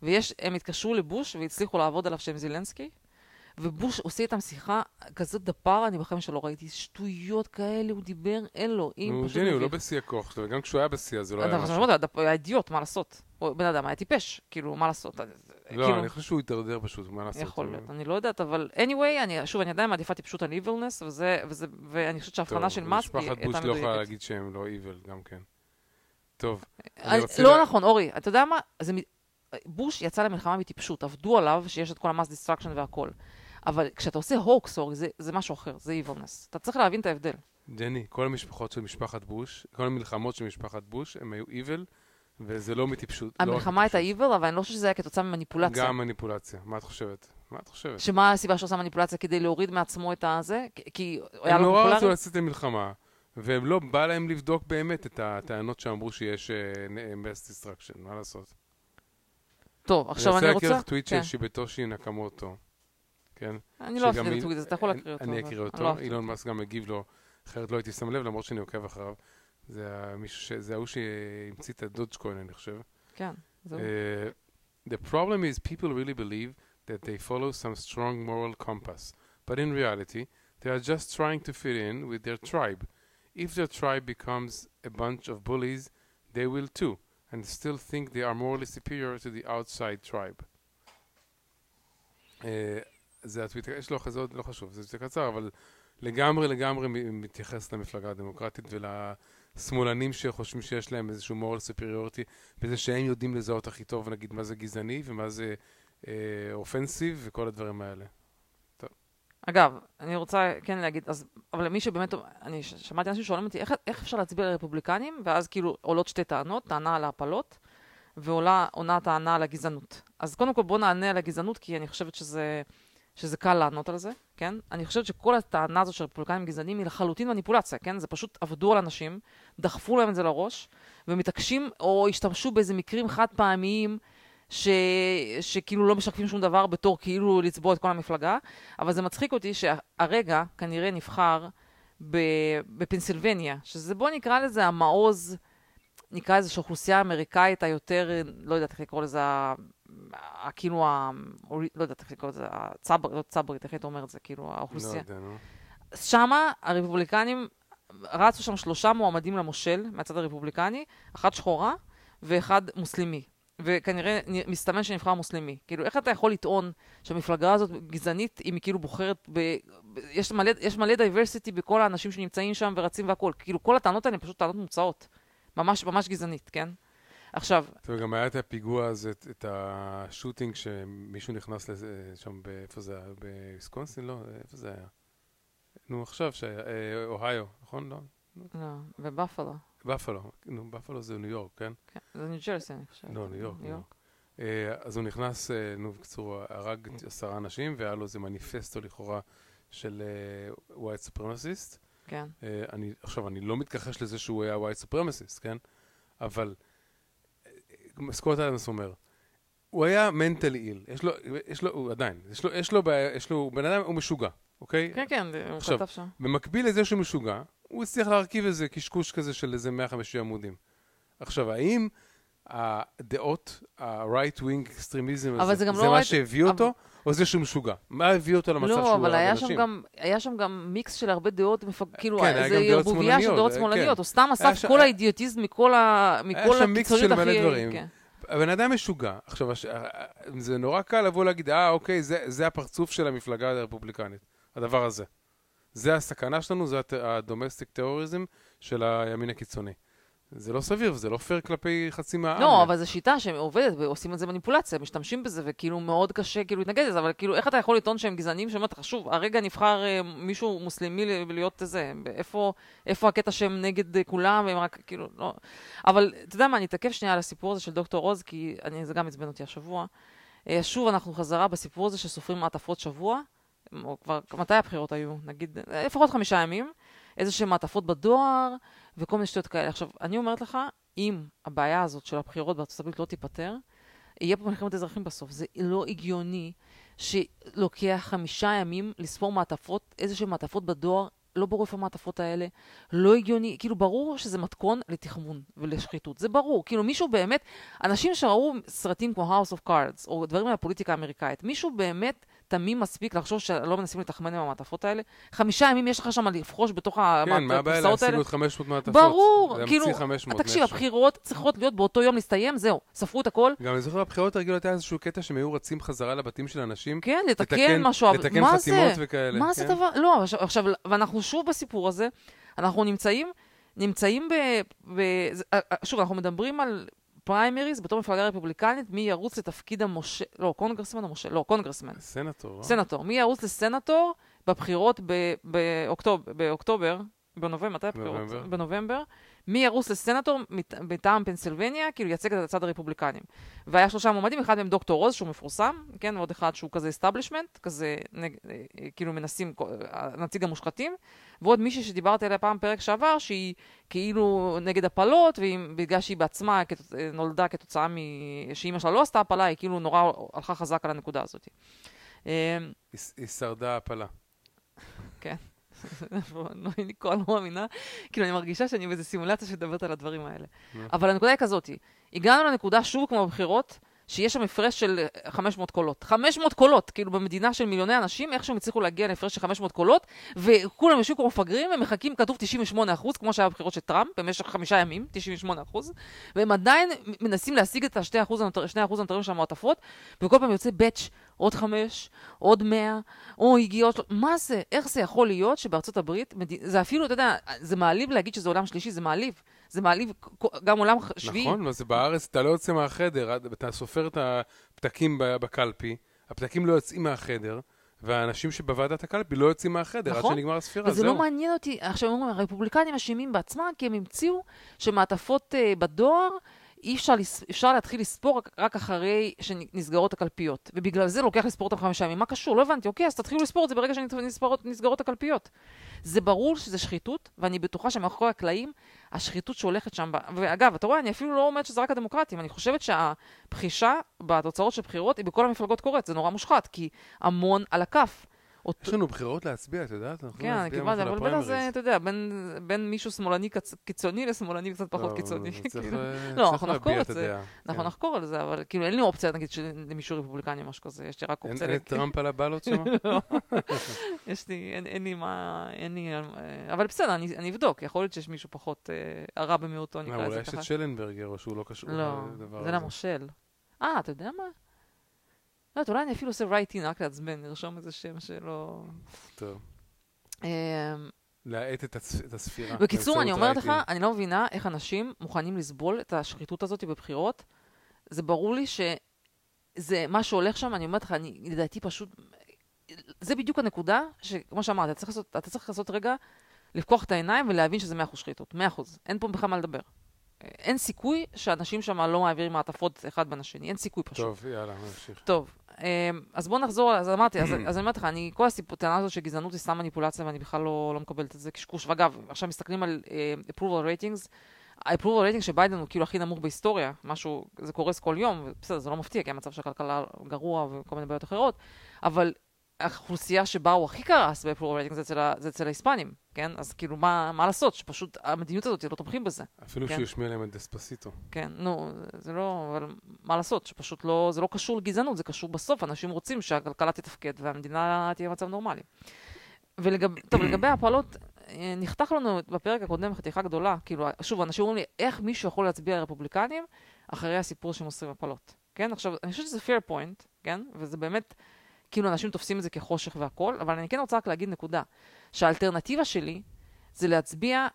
והם התקשרו לבוש והצליחו לעבוד עליו שהם זילנסקי, ובוש עושה איתם שיחה כזאת דפר, אני בחיים שלא ראיתי שטויות כאלה, הוא דיבר אלוהים, הוא פשוט ג'ני, הוא לא. בשיא הכוח שלו, גם כשהוא היה בשיא הוא לא היה משהו. הוא היה אידיוט, מה לעשות? הוא בן אדם היה טיפש, כאילו, מה לעשות? לא, כאילו, אני חושב שהוא התדרדר פשוט, מה לעשות? יכול להיות, אני לא יודעת, אבל anyway, אני, שוב, אני עדיין מעדיפה טיפשות על וזה, ואני חושבת שההבחנה של מאסק היא משפחת הייתה בוש לא יכולה מדויקת. להגיד שהם לא evil, גם כן. טוב. לא נכון, אורי, אתה יודע מה? זה, בוש יצא למלחמה מטיפשות, עבדו עליו שיש את כל ה mass destruction והכל. אבל כשאתה עושה הוקס, אורי, זה, זה משהו אחר, זה evilness. אתה צריך להבין את ההבדל. ג'ני, כל המשפחות של משפחת בוש, כל המלחמות של משפחת בוש, הם היו evil, וזה לא מטיפשות. לא המלחמה הייתה מטיפשות. evil, אבל אני לא חושבת שזה היה כתוצאה ממניפולציה. גם מניפולציה. מה את חושבת? מה את חושבת? שמה הסיבה שעושה מניפולציה כדי להוריד מעצמו את הזה? כי- כי הוא היה הם לו נורא רצו? לצאת למלחמה, והם לא בא להם לבדוק באמת את הטענות שאמרו שיש אה, mass destruction, מה לעשות? טוב, עכשיו אני אני רוצה... רוצה להקריא לך טוויט כן. של שיבטושי נקמוטו, כן? אני לא שגם אקריא היא- את הטוויט הזה, אתה יכול להקריא אותו. אני אבל- אקריא אני אותו, לא אקריא אילון מאסק גם מגיב לו, אחרת לא הייתי שם לב, למרות שאני עוקב אחריו. זה המישהו ש- זה ההוא שהמציא את הדודג'קוין, אני חושב. כן, זהו. Uh, the problem is people really believe that they follow some strong moral compass, but in reality, they are just trying to fit in with their tribe. if their tribe becomes a bunch of bullies, they will too, and still think they are morally superior to the outside tribe. אה, זה הטוויטר, יש לו אחרי זה עוד, לא חשוב, זה יותר קצר, אבל לגמרי לגמרי מתייחס למפלגה הדמוקרטית ולשמאלנים שחושבים שיש להם איזשהו moral superiority, בזה שהם יודעים לזהות הכי טוב, נגיד, מה זה גזעני ומה זה אופנסיב וכל הדברים האלה. אגב, אני רוצה כן להגיד, אז, אבל למי שבאמת, אני ש- שמעתי אנשים שואלים אותי, איך, איך אפשר להצביע לרפובליקנים? ואז כאילו עולות שתי טענות, טענה על ההפלות, ועולה עונה טענה על הגזענות. אז קודם כל בואו נענה על הגזענות, כי אני חושבת שזה, שזה קל לענות על זה, כן? אני חושבת שכל הטענה הזאת של רפובליקנים גזענים היא לחלוטין מניפולציה, כן? זה פשוט עבדו על אנשים, דחפו להם את זה לראש, ומתעקשים, או השתמשו באיזה מקרים חד פעמיים, ש... שכאילו לא משקפים שום דבר בתור כאילו לצבוע את כל המפלגה, אבל זה מצחיק אותי שהרגע כנראה נבחר. בפנסילבניה, שזה בוא נקרא לזה המעוז, נקרא לזה שהאוכלוסייה האמריקאית היותר, לא יודעת איך לקרוא לזה, כאילו, ה... לא יודעת איך לקרוא לזה, הצברית, לא צברית, איך היית אומר את זה, כאילו לא האוכלוסייה. יודע, נו. שמה הרפובליקנים, רצו שם שלושה מועמדים למושל מהצד הרפובליקני, אחת שחורה ואחד מוסלמי. וכנראה מסתמן שנבחר מוסלמי. כאילו, איך אתה יכול לטעון שהמפלגה הזאת גזענית, אם היא כאילו בוחרת ב... ב- יש מלא, יש מלא diversity בכל האנשים שנמצאים שם ורצים והכול. כאילו, כל הטענות האלה הן פשוט טענות מומצאות. ממש, ממש גזענית, כן? עכשיו, טוב, גם היה את הפיגוע הזה, את- את ה shooting שמישהו נכנס לזה, שם, ב- איפה זה היה? בוויסקונסין? לא, איפה זה היה? נו, עכשיו, אה, אוהיו, נכון? לא? לא, בבאפלו. בפלו, נו, בפלו זה ניו יורק, כן? כן, זה ניו ג'רסי, אני חושבת. לא, ניו יורק, ניו יורק. אה, אז הוא נכנס, אה, נו, בקיצור, הרג עשרה אנשים, והיה לו איזה מניפסטו לכאורה של אה, white supremacist. כן. אה, אני, עכשיו, אני לא מתכחש לזה שהוא היה white supremacist, כן? אבל אה, סקוט אדמס אומר, הוא היה mental ill, יש לו, יש לו, הוא עדיין, יש לו, יש לו בעיה, יש לו, בן אדם, הוא משוגע, אוקיי? כן, כן, הוא עכשיו, כתב שם. במקביל לזה שהוא משוגע, הוא הצליח להרכיב איזה קשקוש כזה של איזה 150 עמודים. עכשיו, האם הדעות, ה-right wing extremism אבל הזה, זה לא מה right- שהביא אותו, או זה שהוא משוגע? מה הביא אותו למצב שהוא לא, אבל הרג היה שם, אנשים? גם, היה שם גם מיקס של הרבה דעות, מפג... כאילו, כן, היה ערבוביה של דעות אה, שמאלניות, כן. הוא סתם היה אסף ש- כל היה- האידיוטיזם מכל, ה... מכל שם מיקס של מלא הכי... דברים. כן. הבן אדם משוגע. עכשיו, הש- זה נורא קל לבוא להגיד, אה, אוקיי, זה, זה הפרצוף של המפלגה הרפובליקנית, הדבר הזה. זה הסכנה שלנו, זה הדומסטיק טרוריזם של הימין הקיצוני. זה לא סביר וזה לא פייר כלפי חצי מהעם. לא, אבל זו שיטה שעובדת, ועושים את זה מניפולציה, משתמשים בזה, וכאילו מאוד קשה כאילו להתנגד לזה, אבל כאילו, איך אתה יכול לטעון שהם גזענים? שאומרת שוב, הרגע נבחר אה, מישהו מוסלמי להיות זה, איפה, איפה הקטע שהם נגד אה, כולם, והם רק כאילו, לא... אבל אתה יודע מה, אני אתעכב שנייה על הסיפור הזה של דוקטור רוז, כי אני, זה גם עצבן אותי השבוע. אה, שוב, אנחנו חזרה בסיפור הזה שסופרים מעטפות שבוע, או כבר, מתי הבחירות היו? נגיד, אה, לפחות חמישה ימים, איזה שהם מעטפות בדואר, וכל מיני שטויות כאלה. עכשיו, אני אומרת לך, אם הבעיה הזאת של הבחירות בארצות הברית לא תיפתר, יהיה פה מלחמת אזרחים בסוף. זה לא הגיוני שלוקח חמישה ימים לספור מעטפות, איזה שהן מעטפות בדואר, לא ברור איפה המעטפות האלה, לא הגיוני, כאילו ברור שזה מתכון לתחמון ולשחיתות, זה ברור, כאילו מישהו באמת, אנשים שראו סרטים כמו House of Cards, או דברים מהפוליטיקה האמריקאית, מישהו באמת תמים מספיק לחשוב שלא מנסים לתחמן עם המעטפות האלה? חמישה ימים יש לך שם לבחוש בתוך כן, מה הבעיה להשיג האלה? עוד 500 מעטפות? ברור, כאילו, להמציא 500 תקשיב. הבחירות צריכות להיות באותו יום להסתיים, זהו, ספרו את הכל. גם אני זוכר בבחירות הרגילות היה איזשהו קטע שהם היו רצים חזרה לבתים של אנשים, כן, לתקן משהו, לתקן זה? וכאלה. מה זה כן? דבר? לא, עכשיו- ואנחנו שוב בסיפור הזה, אנחנו נמצאים, נמצאים ב... ב אה, אה, שוב, אנחנו מדברים על פריימריז בתור מפלגה רפובליקנית, מי ירוץ לתפקיד המושל, לא, קונגרסמן או מושל, לא, קונגרסמן, סנטור, לא? סנטור, מי ירוץ לסנטור בבחירות ב- באוקטוב- באוקטובר, בנובמבר, מתי הבחירות? נובמבר. בנובמבר. מי ירוץ לסנטור מטעם פנסילבניה, כאילו ייצג את הצד הרפובליקנים. והיה שלושה מועמדים, אחד מהם דוקטור אוז, שהוא מפורסם, כן, ועוד אחד שהוא כזה establishment, כזה, נג, אה, כאילו מנסים, אה, נציג המושחתים, ועוד מישהי שדיברתי עליה פעם פרק שעבר, שהיא כאילו נגד הפלות, ובגלל שהיא בעצמה כת, אה, נולדה כתוצאה מ... שאימא שלה לא עשתה הפלה, היא כאילו נורא הלכה חזק על הנקודה הזאת. היא- שרדה הפלה. לא, אני כבר לא מאמינה, כאילו אני מרגישה שאני באיזה סימולציה שמדברת על הדברים האלה. אבל הנקודה היא כזאת, הגענו לנקודה שוב כמו בבחירות, שיש שם הפרש של 500 קולות. 500 קולות, כאילו במדינה של מיליוני אנשים, איכשהו הם הצליחו להגיע להפרש של 500 קולות, וכולם יושבים כמו מפגרים, הם מחכים, כתוב 98 אחוז, כמו שהיה בבחירות של טראמפ, במשך חמישה ימים, 98 אחוז, והם עדיין מנסים להשיג את ה-2 אחוז הנותרים של המעטפות, וכל פעם יוצא באץ' עוד חמש, עוד מאה, או הגיע עוד... מה זה? איך זה יכול להיות שבארצות הברית, זה אפילו, אתה יודע, זה מעליב להגיד שזה עולם שלישי, זה מעליב. זה מעליב גם עולם שביעי. נכון, זה בארץ, אתה לא יוצא מהחדר, אתה סופר את הפתקים בקלפי, הפתקים לא יוצאים מהחדר. והאנשים שבוועדת הקלפי לא יוצאים מהחדר נכון, עד שנגמר הספירה, וזה לא זהו. לא מעניין אותי. עכשיו אומרים, הרפובליקנים אשמים בעצמם, כי הם המציאו שמעטפות uh, בדואר אי אפשר, אפשר להתחיל לספור רק, אחרי שנסגרות הקלפיות. ובגלל זה לוקח לספור אותם חמישה ימים. מה קשור? לא הבנתי. אוקיי, אז תתחילו לספור את זה ברגע שנסגרות הקלפיות. זה ברור שזה שחיתות, ואני בטוחה שמאחורי הקלעים, השחיתות שהולכת שם... ואגב, אתה רואה, אני אפילו לא אומרת שזה רק הדמוקרטים. אני חושבת שהבחישה בתוצאות של בחירות היא בכל המפלגות קורית. זה נורא מושחת, כי המון על הכף. יש לנו בחירות להצביע, את יודעת? כן, קיבלתי, אבל בין זה, אתה יודע, בין מישהו שמאלני קיצוני לשמאלני קצת פחות קיצוני. כאילו. לא, אנחנו נחקור את זה. אנחנו כן. נחקור על זה, אבל כאילו אין לי אופציה, נגיד, למישהו רפובליקני או משהו כזה, יש לי רק אופציה... אין טראמפ על הבלות שם? לא. יש לי, אין לי מה, אין לי... אבל בסדר, אני אבדוק, יכול להיות שיש מישהו פחות הרע במיעוטו, נקרא לזה ככה. אולי יש את שלנברגר, או שהוא לא קשור לא, זה למושל. אה, אתה יודע מה? לא יודעת, אולי אני אפילו עושה write in רק לעצבן, נרשום איזה שם שלא... טוב. אמ, להאט את הספירה. בקיצור, אני אומרת לך, אני לא מבינה איך אנשים מוכנים לסבול את השחיתות הזאת בבחירות. זה ברור לי שזה מה שהולך שם, אני אומרת לך, אני לדעתי פשוט... זה בדיוק הנקודה, שכמו שאמרת, אתה צריך לעשות, אתה צריך לעשות רגע, לפקוח את העיניים ולהבין שזה 100% שחיתות. 100%. אין פה בכלל מה לדבר. אין סיכוי שאנשים שם לא מעבירים מעטפות אחד בין השני, אין סיכוי פשוט. טוב, יאללה, נמשיך. טוב, אז בוא נחזור, אז אמרתי, אז, אז אני אומרת לך, אני, כל הטענה הזאת שגזענות היא סתם מניפולציה ואני בכלל לא, לא מקבלת את זה קשקוש. ואגב, עכשיו מסתכלים על uh, approval ratings, ה-approval rating של ביידן הוא כאילו הכי נמוך בהיסטוריה, משהו, זה קורס כל יום, בסדר, זה לא מפתיע, כי המצב של הכלכלה גרוע וכל מיני בעיות אחרות, אבל האוכלוסייה שבה הוא הכי קרס ב-approval rating זה זה אצל ההיספנים, כן? אז כאילו, מה, מה לעשות? שפשוט המדיניות הזאת, לא תומכים בזה. אפילו כן? שהוא ישמיע להם את דספסיטו. כן, נו, זה לא, אבל מה לעשות? שפשוט לא, זה לא קשור לגזענות, זה קשור בסוף, אנשים רוצים שהכלכלה תתפקד והמדינה תהיה במצב נורמלי. ולגב, טוב, לגבי הפעלות, אה, נחתך לנו בפרק הקודם חתיכה גדולה, כאילו, שוב, אנשים אומרים לי, איך מישהו יכול להצביע לרפובליקנים אחרי הסיפור שמוסרים הפלות, כן? עכשיו, אני חושבת שזה fair point, כן? וזה באמת... כאילו אנשים תופסים את זה כחושך והכול, אבל אני כן רוצה רק להגיד נקודה, שהאלטרנטיבה שלי זה להצביע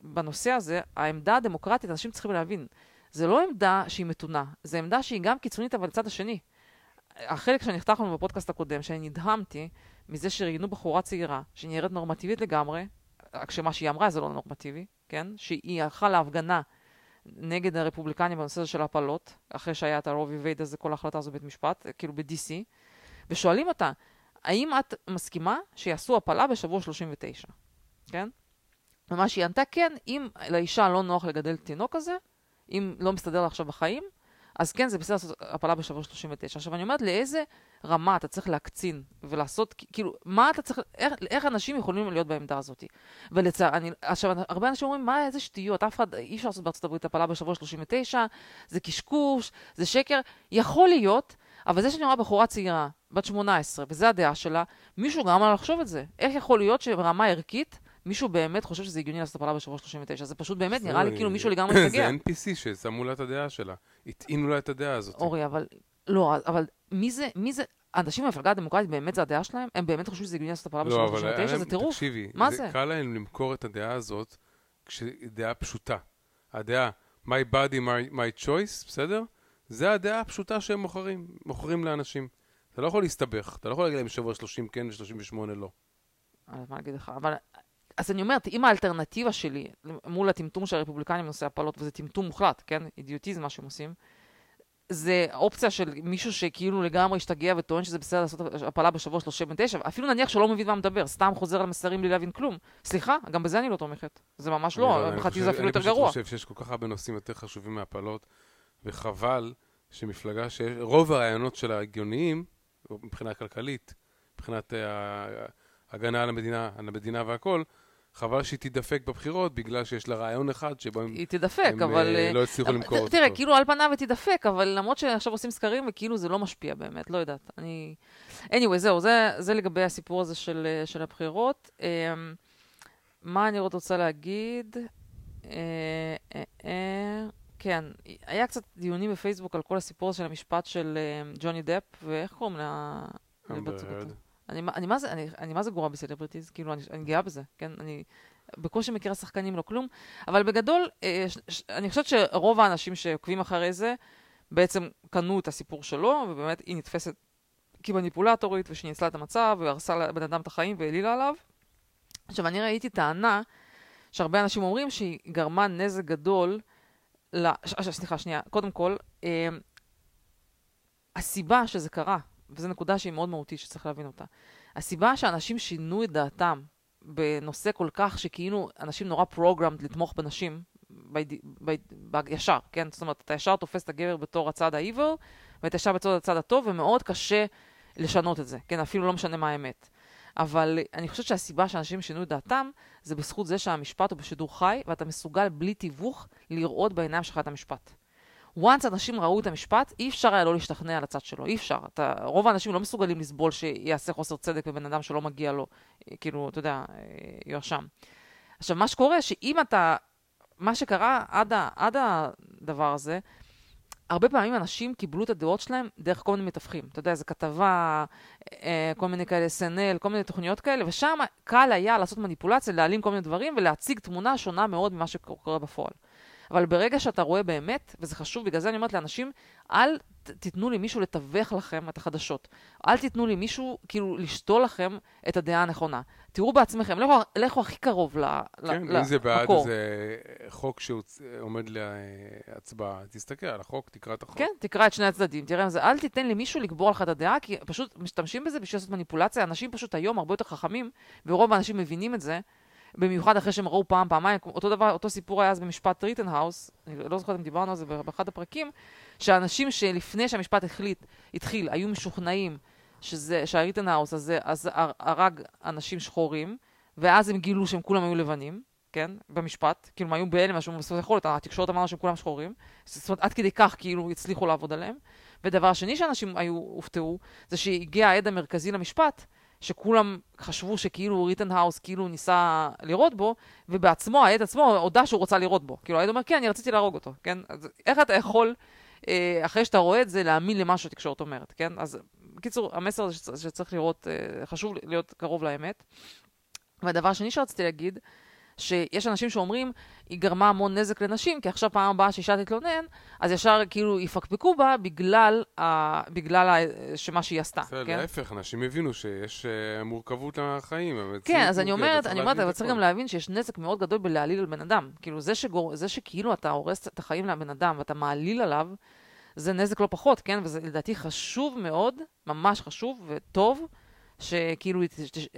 בנושא הזה, העמדה הדמוקרטית, אנשים צריכים להבין, זה לא עמדה שהיא מתונה, זה עמדה שהיא גם קיצונית אבל לצד השני. החלק שנחתך לנו בפודקאסט הקודם, שאני נדהמתי מזה שראיינו בחורה צעירה, שנראית נורמטיבית לגמרי, רק שמה שהיא אמרה זה לא נורמטיבי, כן? שהיא הלכה להפגנה נגד הרפובליקנים בנושא הזה של הפלות, אחרי שהיה את הרובי וייד הזה, כל ההחלטה הזו בבית משפט, כאילו ב-DC. ושואלים אותה, האם את מסכימה שיעשו הפלה בשבוע 39? כן? ומה שהיא ענתה, כן, אם לאישה לא נוח לגדל תינוק כזה, אם לא מסתדר לה עכשיו בחיים, אז כן, זה בסדר לעשות הפלה בשבוע 39. עכשיו, אני אומרת, לאיזה רמה אתה צריך להקצין ולעשות, כאילו, מה אתה צריך, איך, איך אנשים יכולים להיות בעמדה הזאת? ולצער, אני, עכשיו, הרבה אנשים אומרים, מה, איזה שטויות, אף אחד, אי אפשר לעשות בארצות הברית הפלה בשבוע 39, זה קשקוש, זה שקר. יכול להיות, אבל זה שאני רואה בחורה צעירה, בת 18, וזו הדעה שלה, מישהו גרם לה לחשוב את זה. איך יכול להיות שברמה ערכית, מישהו באמת חושב שזה הגיוני לעשות הפלה ב-339? זה פשוט באמת נראה לי כאילו מישהו לגמרי מתגע. זה NPC ששמו לה את הדעה שלה. התאינו לה את הדעה הזאת. אורי, אבל... לא, אבל מי זה, מי זה, אנשים במפלגה הדמוקרטית, באמת זה הדעה שלהם? הם באמת חושבים שזה הגיוני לעשות הפלה ב-339? לא, זה טירוף. תקשיבי, מה זה? קל להם למכור את הדעה הזאת כשהיא דעה פשוטה. הדעה, my body, my, my choice, בסדר? זה הדעה הפשוטה שהם מוכרים, מוכרים לאנשים. אתה לא יכול להסתבך, אתה לא יכול להגיד להם שבוע 30 כן ו-38 לא. אז מה להגיד לך, אבל... אז אני אומרת, אם האלטרנטיבה שלי מול הטמטום של הרפובליקנים בנושא הפלות, וזה טמטום מוחלט, כן? אידיוטיזם מה שהם עושים, זה אופציה של מישהו שכאילו לגמרי השתגע וטוען שזה בסדר לעשות הפלה בשבוע 39, אפילו נניח שלא מבין מה מדבר, סתם חוזר על מסרים בלי להבין כלום. סליחה, גם בזה אני לא תומכת. זה ממש לא, מבחינתי זה אפילו יותר גרוע. אני פשוט חושב שיש כל כך הרבה נושאים יותר חשובים מהפלות, וחבל שמפלגה שרוב הרעיונות שלה הגיוניים, מבחינה כלכלית, מבחינת uh, הגנה על המדינה, על המדינה והכל, חבל שהיא תידפק בבחירות בגלל שיש לה רעיון אחד שבו הם, היא תדפק, הם אבל... אה, אה, לא הצליחו אבל- למכור אותו. תראה. כאילו על פניו היא תדפק, אבל למרות שעכשיו עושים סקרים, וכאילו זה לא משפיע באמת, לא יודעת. אני... anyway, זהו, זה, זה לגבי הסיפור הזה של, אה, של הבחירות. מה אני עוד רוצה להגיד? כן, היה קצת דיונים בפייסבוק על כל הסיפור של המשפט של אה, ג'וני דפ, ואיך קוראים לה... אמבר? הרד. אני, אני, מה זה, אני, אני מה זה גרועה בסלבריטיז, כאילו, אני, אני גאה בזה, כן? אני בקושי מכירה שחקנים, לא כלום, אבל בגדול, אה, ש, ש, אני חושבת שרוב האנשים שעוקבים אחרי זה, בעצם קנו את הסיפור שלו, ובאמת היא נתפסת כמניפולטורית, ושהיא ניצלה את המצב, והרסה לבן אדם את החיים והעלילה עליו. עכשיו, אני ראיתי טענה שהרבה אנשים אומרים שהיא גרמה נזק גדול, ל... ש, ש, סליחה, שנייה, קודם כל, אה, הסיבה שזה קרה, וזו נקודה שהיא מאוד מהותית שצריך להבין אותה. הסיבה שאנשים שינו את דעתם בנושא כל כך שכאילו אנשים נורא פרוגרמד לתמוך בנשים, ביד... ביד... ב... ישר, כן? זאת אומרת, אתה ישר תופס את הגבר בתור הצד ה-evil, ואתה ישר בצד הצד הטוב, ומאוד קשה לשנות את זה, כן? אפילו לא משנה מה האמת. אבל אני חושבת שהסיבה שאנשים שינו את דעתם, זה בזכות זה שהמשפט הוא בשידור חי, ואתה מסוגל בלי תיווך לראות בעיניים שלך את המשפט. once אנשים ראו את המשפט, אי אפשר היה לא להשתכנע על הצד שלו, אי אפשר. אתה, רוב האנשים לא מסוגלים לסבול שיעשה חוסר צדק בבן אדם שלא מגיע לו, כאילו, אתה יודע, אה, יואשם. עכשיו, מה שקורה, שאם אתה, מה שקרה עד, ה, עד הדבר הזה, הרבה פעמים אנשים קיבלו את הדעות שלהם דרך כל מיני מתווכים. אתה יודע, איזה כתבה, אה, כל מיני כאלה SNL, כל מיני תוכניות כאלה, ושם קל היה לעשות מניפולציה, להעלים כל מיני דברים ולהציג תמונה שונה מאוד ממה שקורה בפועל. אבל ברגע שאתה רואה באמת, וזה חשוב, בגלל זה אני אומרת לאנשים, אל תיתנו לי מישהו לתווך לכם את החדשות. אל תיתנו לי מישהו, כאילו, לשתול לכם את הדעה הנכונה. תראו בעצמכם, לכו, לכו הכי קרוב ל- כן, ל- אם זה בעד למקור. איזה חוק שעומד להצבעה, תסתכל על החוק, תקרא את החוק. כן, תקרא את שני הצדדים, תראה אם זה, אל תיתן למישהו לקבוע לך את הדעה, כי פשוט משתמשים בזה בשביל לעשות מניפולציה. אנשים פשוט היום הרבה יותר חכמים, ורוב האנשים מבינים את זה, במיוחד אחרי שהם ראו פעם, פעמיים. אותו דבר, אותו סיפור היה אז במשפט ריטנהאוס, אני לא זוכרת אם דיברנו על זה באחד הפרקים, שאנשים שלפני שהמשפט החליט, התחיל, היו משוכנעים שהריטנהאוס הזה אז הר- הרג אנשים שחורים, ואז הם גילו שהם כולם היו לבנים, כן, במשפט, כאילו הם היו בהלם, משהו בסוף יכול להיות, התקשורת אמרה שהם כולם שחורים, זאת אומרת, עד כדי כך כאילו הצליחו לעבוד עליהם. ודבר שני שאנשים היו, הופתעו, זה שהגיע העד המרכזי למשפט, שכולם חשבו שכאילו ריטנהאוס כאילו ניסה לירות בו, ובעצמו, העד עצמו הודה שהוא רוצה לירות בו. כאילו, העד אומר, כן, אני רציתי להרוג אותו, כן? אז איך אתה יכול, אה, אחרי שאתה רואה את זה, להאמין למה שהתקשורת אומרת, כן? אז בקיצור, המסר זה שצ- שצריך לראות, אה, חשוב להיות קרוב לאמת. והדבר השני שרציתי להגיד, שיש אנשים שאומרים, היא גרמה המון נזק לנשים, כי עכשיו פעם הבאה שאישה תתלונן, אז ישר כאילו יפקפקו בה בגלל, ה... בגלל ה... שמה שהיא עשתה, בסדר, כן? להפך, אנשים הבינו שיש אה, מורכבות לחיים. כן, אז אני אומרת, אני אומרת, אבל צריך. גם להבין שיש נזק מאוד גדול בלהעליל על בן אדם. כאילו, זה, שגור... זה שכאילו אתה הורס את החיים לבן אדם ואתה מעליל עליו, זה נזק לא פחות, כן? וזה לדעתי חשוב מאוד, ממש חשוב וטוב, שכאילו,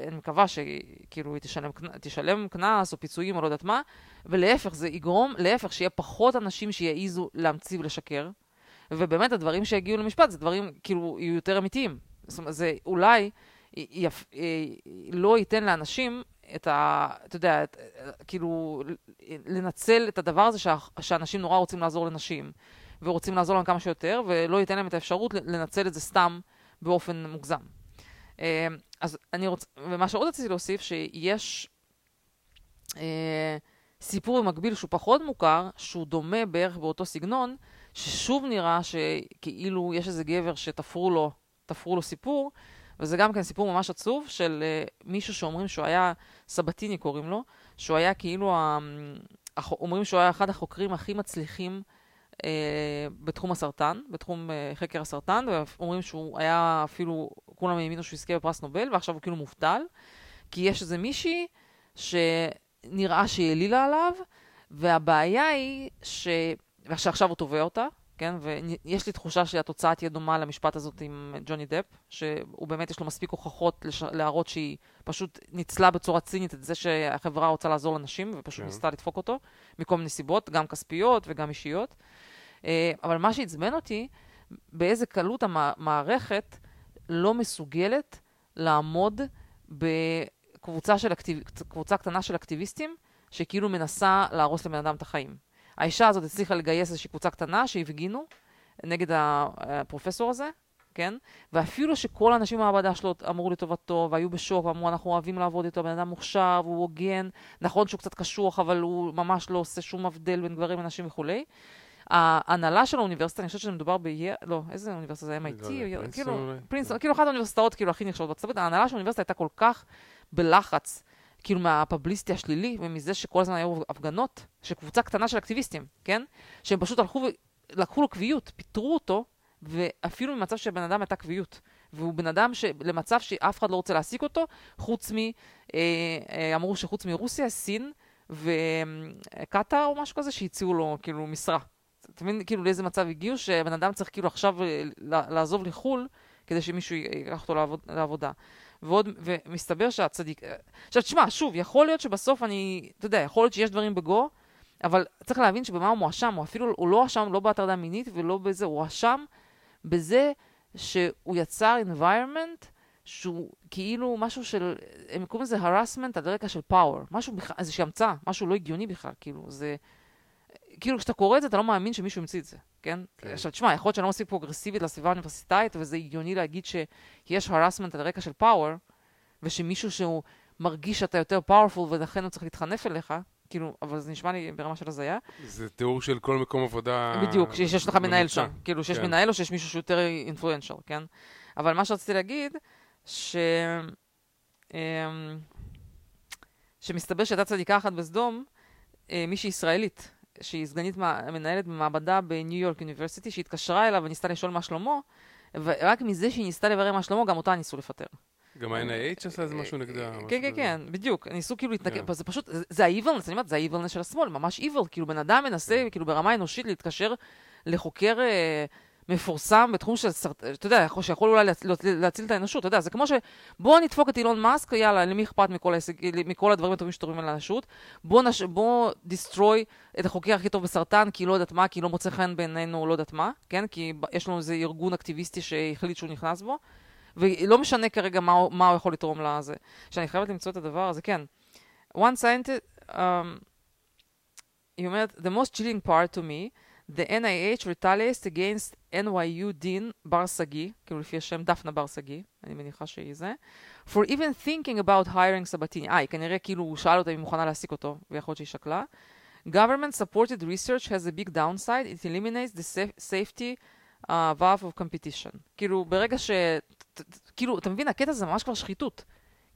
אני מקווה שכאילו היא תשלם, תשלם קנס או פיצויים או לא יודעת מה, ולהפך, זה יגרום, להפך, שיהיה פחות אנשים שיעזו להמציא ולשקר, ובאמת הדברים שיגיעו למשפט זה דברים, כאילו, יהיו יותר אמיתיים. זאת אומרת, זה אולי יפ, י- לא ייתן לאנשים את ה... אתה יודע, את, כאילו, לנצל את הדבר הזה שה, שאנשים נורא רוצים לעזור לנשים, ורוצים לעזור להם כמה שיותר, ולא ייתן להם את האפשרות לנצל את זה סתם באופן מוגזם. אה, אז אני רוצה, ומה שעוד רציתי להוסיף, שיש אה, סיפור במקביל שהוא פחות מוכר, שהוא דומה בערך באותו סגנון, ששוב נראה שכאילו יש איזה גבר שתפרו לו, תפרו לו סיפור, וזה גם כן סיפור ממש עצוב של uh, מישהו שאומרים שהוא היה, סבתיני קוראים לו, שהוא היה כאילו, ה, אומרים שהוא היה אחד החוקרים הכי מצליחים uh, בתחום הסרטן, בתחום uh, חקר הסרטן, ואומרים שהוא היה אפילו, כולם האמינו שהוא יזכה בפרס נובל, ועכשיו הוא כאילו מובטל, כי יש איזה מישהי שנראה שהיא העלילה עליו, והבעיה היא ש... ועכשיו הוא תובע אותה, כן? ויש לי תחושה שהתוצאה תהיה דומה למשפט הזאת עם ג'וני דפ, שהוא באמת יש לו מספיק הוכחות לש... להראות שהיא פשוט ניצלה בצורה צינית את זה שהחברה רוצה לעזור לנשים, ופשוט כן. ניסתה לדפוק אותו, מכל מיני סיבות, גם כספיות וגם אישיות. אה, אבל מה שעצבן אותי, באיזה קלות המערכת לא מסוגלת לעמוד ב... קבוצה, של אקטיב... קבוצה קטנה של אקטיביסטים, שכאילו מנסה להרוס לבן אדם את החיים. האישה הזאת הצליחה לגייס איזושהי קבוצה קטנה שהפגינו נגד הפרופסור הזה, כן? ואפילו שכל האנשים במעבדה שלו אמרו לטובתו, והיו בשוק, ואמרו, אנחנו אוהבים לעבוד איתו, בן אדם מוכשר, והוא הוגן, נכון שהוא קצת קשוח, אבל הוא ממש לא עושה שום הבדל בין גברים לנשים וכולי. ההנהלה של האוניברסיטה, אני חושבת שמדובר ב... לא, איזה אוניברסיטה זה? MIT? לא כאילו, פרינסטון, כאילו אחת האוניברסיטאות כאילו הכי נחשבות בארצות הברית, ההנהלה של האוניברסיטה הייתה כל כך בלחץ, כאילו מהפבליסטי השלילי, ומזה שכל הזמן היו הפגנות, של קבוצה קטנה של אקטיביסטים, כן? שהם פשוט הלכו ולקחו לו קביעות, פיטרו אותו, ואפילו במצב שבן אדם הייתה קביעות. והוא בן אדם למצב שאף אחד לא רוצה להעסיק אותו, חוץ מ... אה, אה, אמרו שחוץ מרוסיה, סין וקטאר או משהו כזה, שהציעו לו כאילו משרה. אתה מבין כאילו לאיזה מצב הגיעו, שבן אדם צריך כאילו עכשיו אה, לעזוב לחו"ל, כדי שמישהו ייקח אותו לעבוד, לעבודה. ועוד, ומסתבר שהצדיק... עכשיו, תשמע, שוב, יכול להיות שבסוף אני, אתה יודע, יכול להיות שיש דברים בגו, אבל צריך להבין שבמה הוא מואשם, הוא אפילו, הוא לא הואשם לא בהטרדה מינית ולא בזה, הוא הואשם בזה שהוא יצר environment שהוא כאילו משהו של, הם קוראים לזה harassment על רקע של power, משהו בכלל, איזושהי המצאה, משהו לא הגיוני בכלל, כאילו, זה... כאילו, כשאתה קורא את זה, אתה לא מאמין שמישהו המציא את זה, כן? כן. עכשיו, תשמע, יכול להיות שאני לא מספיק פרוגרסיבית לסביבה האוניברסיטאית, וזה הגיוני להגיד שיש harassment על רקע של power, ושמישהו שהוא מרגיש שאתה יותר powerful, ולכן הוא צריך להתחנף אליך, כאילו, אבל זה נשמע לי ברמה של הזיה. זה תיאור של כל מקום עבודה... בדיוק, שיש לך מנהל שם. כאילו, שיש כן. מנהל או שיש מישהו שהוא יותר אינפלואנשל, כן? אבל מה שרציתי להגיד, ש... אמ, שמסתבר שהייתה צדיקה אחת בסדום, אה, מישהי ישראלית, שהיא סגנית מנהלת במעבדה בניו יורק אוניברסיטי, שהתקשרה אליו וניסתה לשאול מה שלמה, ורק מזה שהיא ניסתה לברר מה שלמה, גם אותה ניסו לפטר. גם ה-NIH עשה איזה משהו נגדה. כן, כן, כן, בדיוק. ניסו כאילו להתנגד, כן. זה פשוט, זה ה-evilness, אני אומרת, זה ה-evilness של השמאל, ממש evil. כאילו, בן אדם מנסה, כן. כאילו, ברמה אנושית להתקשר לחוקר אה, מפורסם בתחום של סרטן, אתה יודע, שיכול אולי להציל את האנושות, אתה יודע, זה כמו ש... בוא נדפוק את אילון מאסק, יאללה, למי אכפת מכל, הדברים הטובים שתורמים על האנושות? בוא, נש... בוא דיסטרוי את החוקר הכי טוב בסרטן, כי לא יודעת מה, כי לא מוצא חן בעינינו, לא יודעת מה, כן? כי יש לנו איזה ארגון אקטיביסטי שהחליט שהוא נכנס בו. ולא משנה כרגע מה, מה הוא יכול לתרום לזה. שאני חייבת למצוא את הדבר הזה, כן. one scientist, um, היא אומרת, the most chilling part to me, the NIH retaliates against NYU Dean בר שגיא, כאילו לפי השם דפנה בר שגיא, אני מניחה שהיא זה, for even thinking about hiring סבתיני. אה, היא כנראה כאילו הוא שאל אותה אם היא מוכנה להעסיק אותו, ויכול להיות שהיא שקלה. Government supported research has a big downside, it eliminates the safety uh, valve of competition. כאילו, ברגע ש... כאילו, אתה מבין, הקטע הזה ממש כבר שחיתות.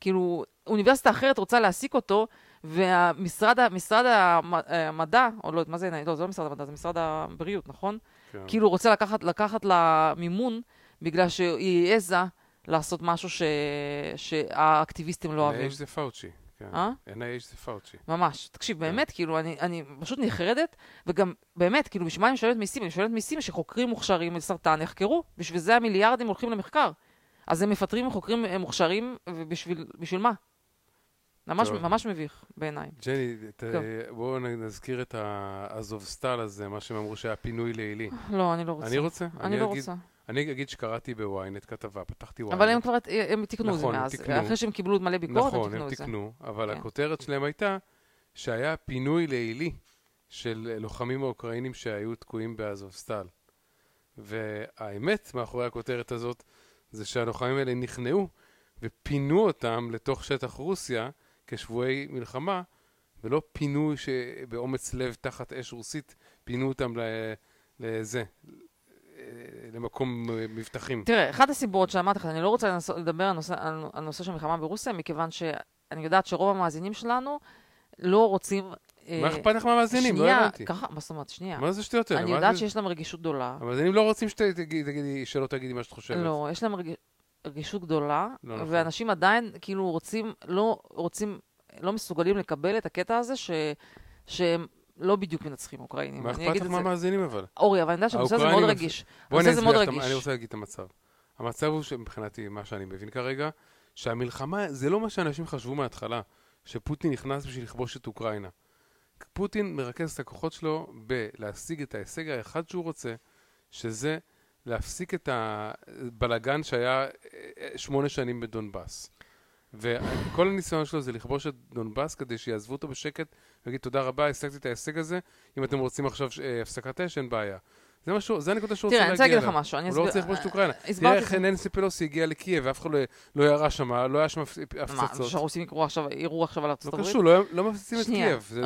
כאילו, אוניברסיטה אחרת רוצה להעסיק אותו, והמשרד משרד המדע, או לא, מה זה, לא, זה לא משרד המדע, זה משרד הבריאות, נכון? כן. כאילו, רוצה לקחת, לקחת לה מימון, בגלל שהיא העזה לעשות משהו ש... שהאקטיביסטים לא אוהבים. NIH זה פאוצ'י. כן. אה? NIH זה פאוצ'י. ממש. תקשיב, כן. באמת, כאילו, אני, אני פשוט נחרדת, וגם, באמת, כאילו, בשביל מה אני משלמת מיסים? אני משלמת מיסים שחוקרים מוכשרים לסרטן יחקרו. בשביל זה המיליארדים הולכים למחקר. אז הם מפטרים חוקרים מוכשרים, ובשביל מה? ממש, ממש מביך בעיניי. ג'ני, בואו נזכיר את האזובסטל הזה, מה שהם אמרו שהיה פינוי לילי. לא, אני לא רוצה. אני רוצה? אני, אני לא אגיד, רוצה. אני אגיד שקראתי בוויינט כתבה, פתחתי וויינט. אבל הם כבר, הם תיקנו נכון, זה מאז. תיקנו. אחרי שהם קיבלו מלא ביקורת, נכון, הם תיקנו את זה. נכון, הם תיקנו, אבל כן. הכותרת שלהם הייתה שהיה פינוי לילי של לוחמים האוקראינים שהיו תקועים באזובסטל. והאמת מאחורי הכותרת הזאת, זה שהלוחמים האלה נכנעו ופינו אותם לתוך שטח רוסיה כשבויי מלחמה, ולא פינו שבאומץ לב תחת אש רוסית, פינו אותם לזה, למקום מבטחים. תראה, אחת הסיבות שאמרתי לך, אני לא רוצה לדבר על נושא, על, על נושא של מלחמה ברוסיה, מכיוון שאני יודעת שרוב המאזינים שלנו לא רוצים... מה אכפת לך מהמאזינים? לא הבנתי. ככה, מה זאת אומרת? שנייה. מה זה שטויות האלה? אני יודעת שיש להם רגישות גדולה. המאזינים לא רוצים שתגידי, שלא תגידי מה שאת חושבת. לא, יש להם רגישות גדולה, לא נכון. ואנשים עדיין כאילו רוצים, לא רוצים, לא מסוגלים לקבל את הקטע הזה ש... שהם לא בדיוק מנצחים אוקראינים. מה אכפת לך מהמאזינים אבל? אורי, אבל אני יודעת שהנושא הזה מאוד רגיש. הנושא הזה מאוד רגיש. אני רוצה להגיד את המצב. המצב הוא שמבחינתי, מה שאני מבין כרגע, שהמלחמה זה לא מה שאנשים חשבו מההתחלה, שפוטין נכנס בשביל לכבוש את אוקראינה. פוטין מרכז את הכוחות שלו בלהשיג את ההישג האחד שהוא רוצה, שזה להפסיק את הבלגן שהיה אה, שמונה שנים בדונבאס. וכל הניסיון שלו זה לכבוש את דונבאס כדי שיעזבו אותו בשקט, ויגיד תודה רבה, השגתי את ההישג הזה, אם אתם רוצים עכשיו אה, הפסקת אש, אין בעיה. זה משהו, זה הנקודה שהוא תראה, רוצה אני להגיע רוצה להגיד לך משהו. אני הוא לא רוצה אסביר- לכבוש את אוקראינה. תראה איך ננסי פלוסי הגיעה לקייב, ואף אחד לא- לא ירה שם, לא היה שם הפ- מה, הפצצות. שהרוסים יקראו עכשיו, על לא ארצות הברית? קשור, לא- לא מפציצים את קייב. זה-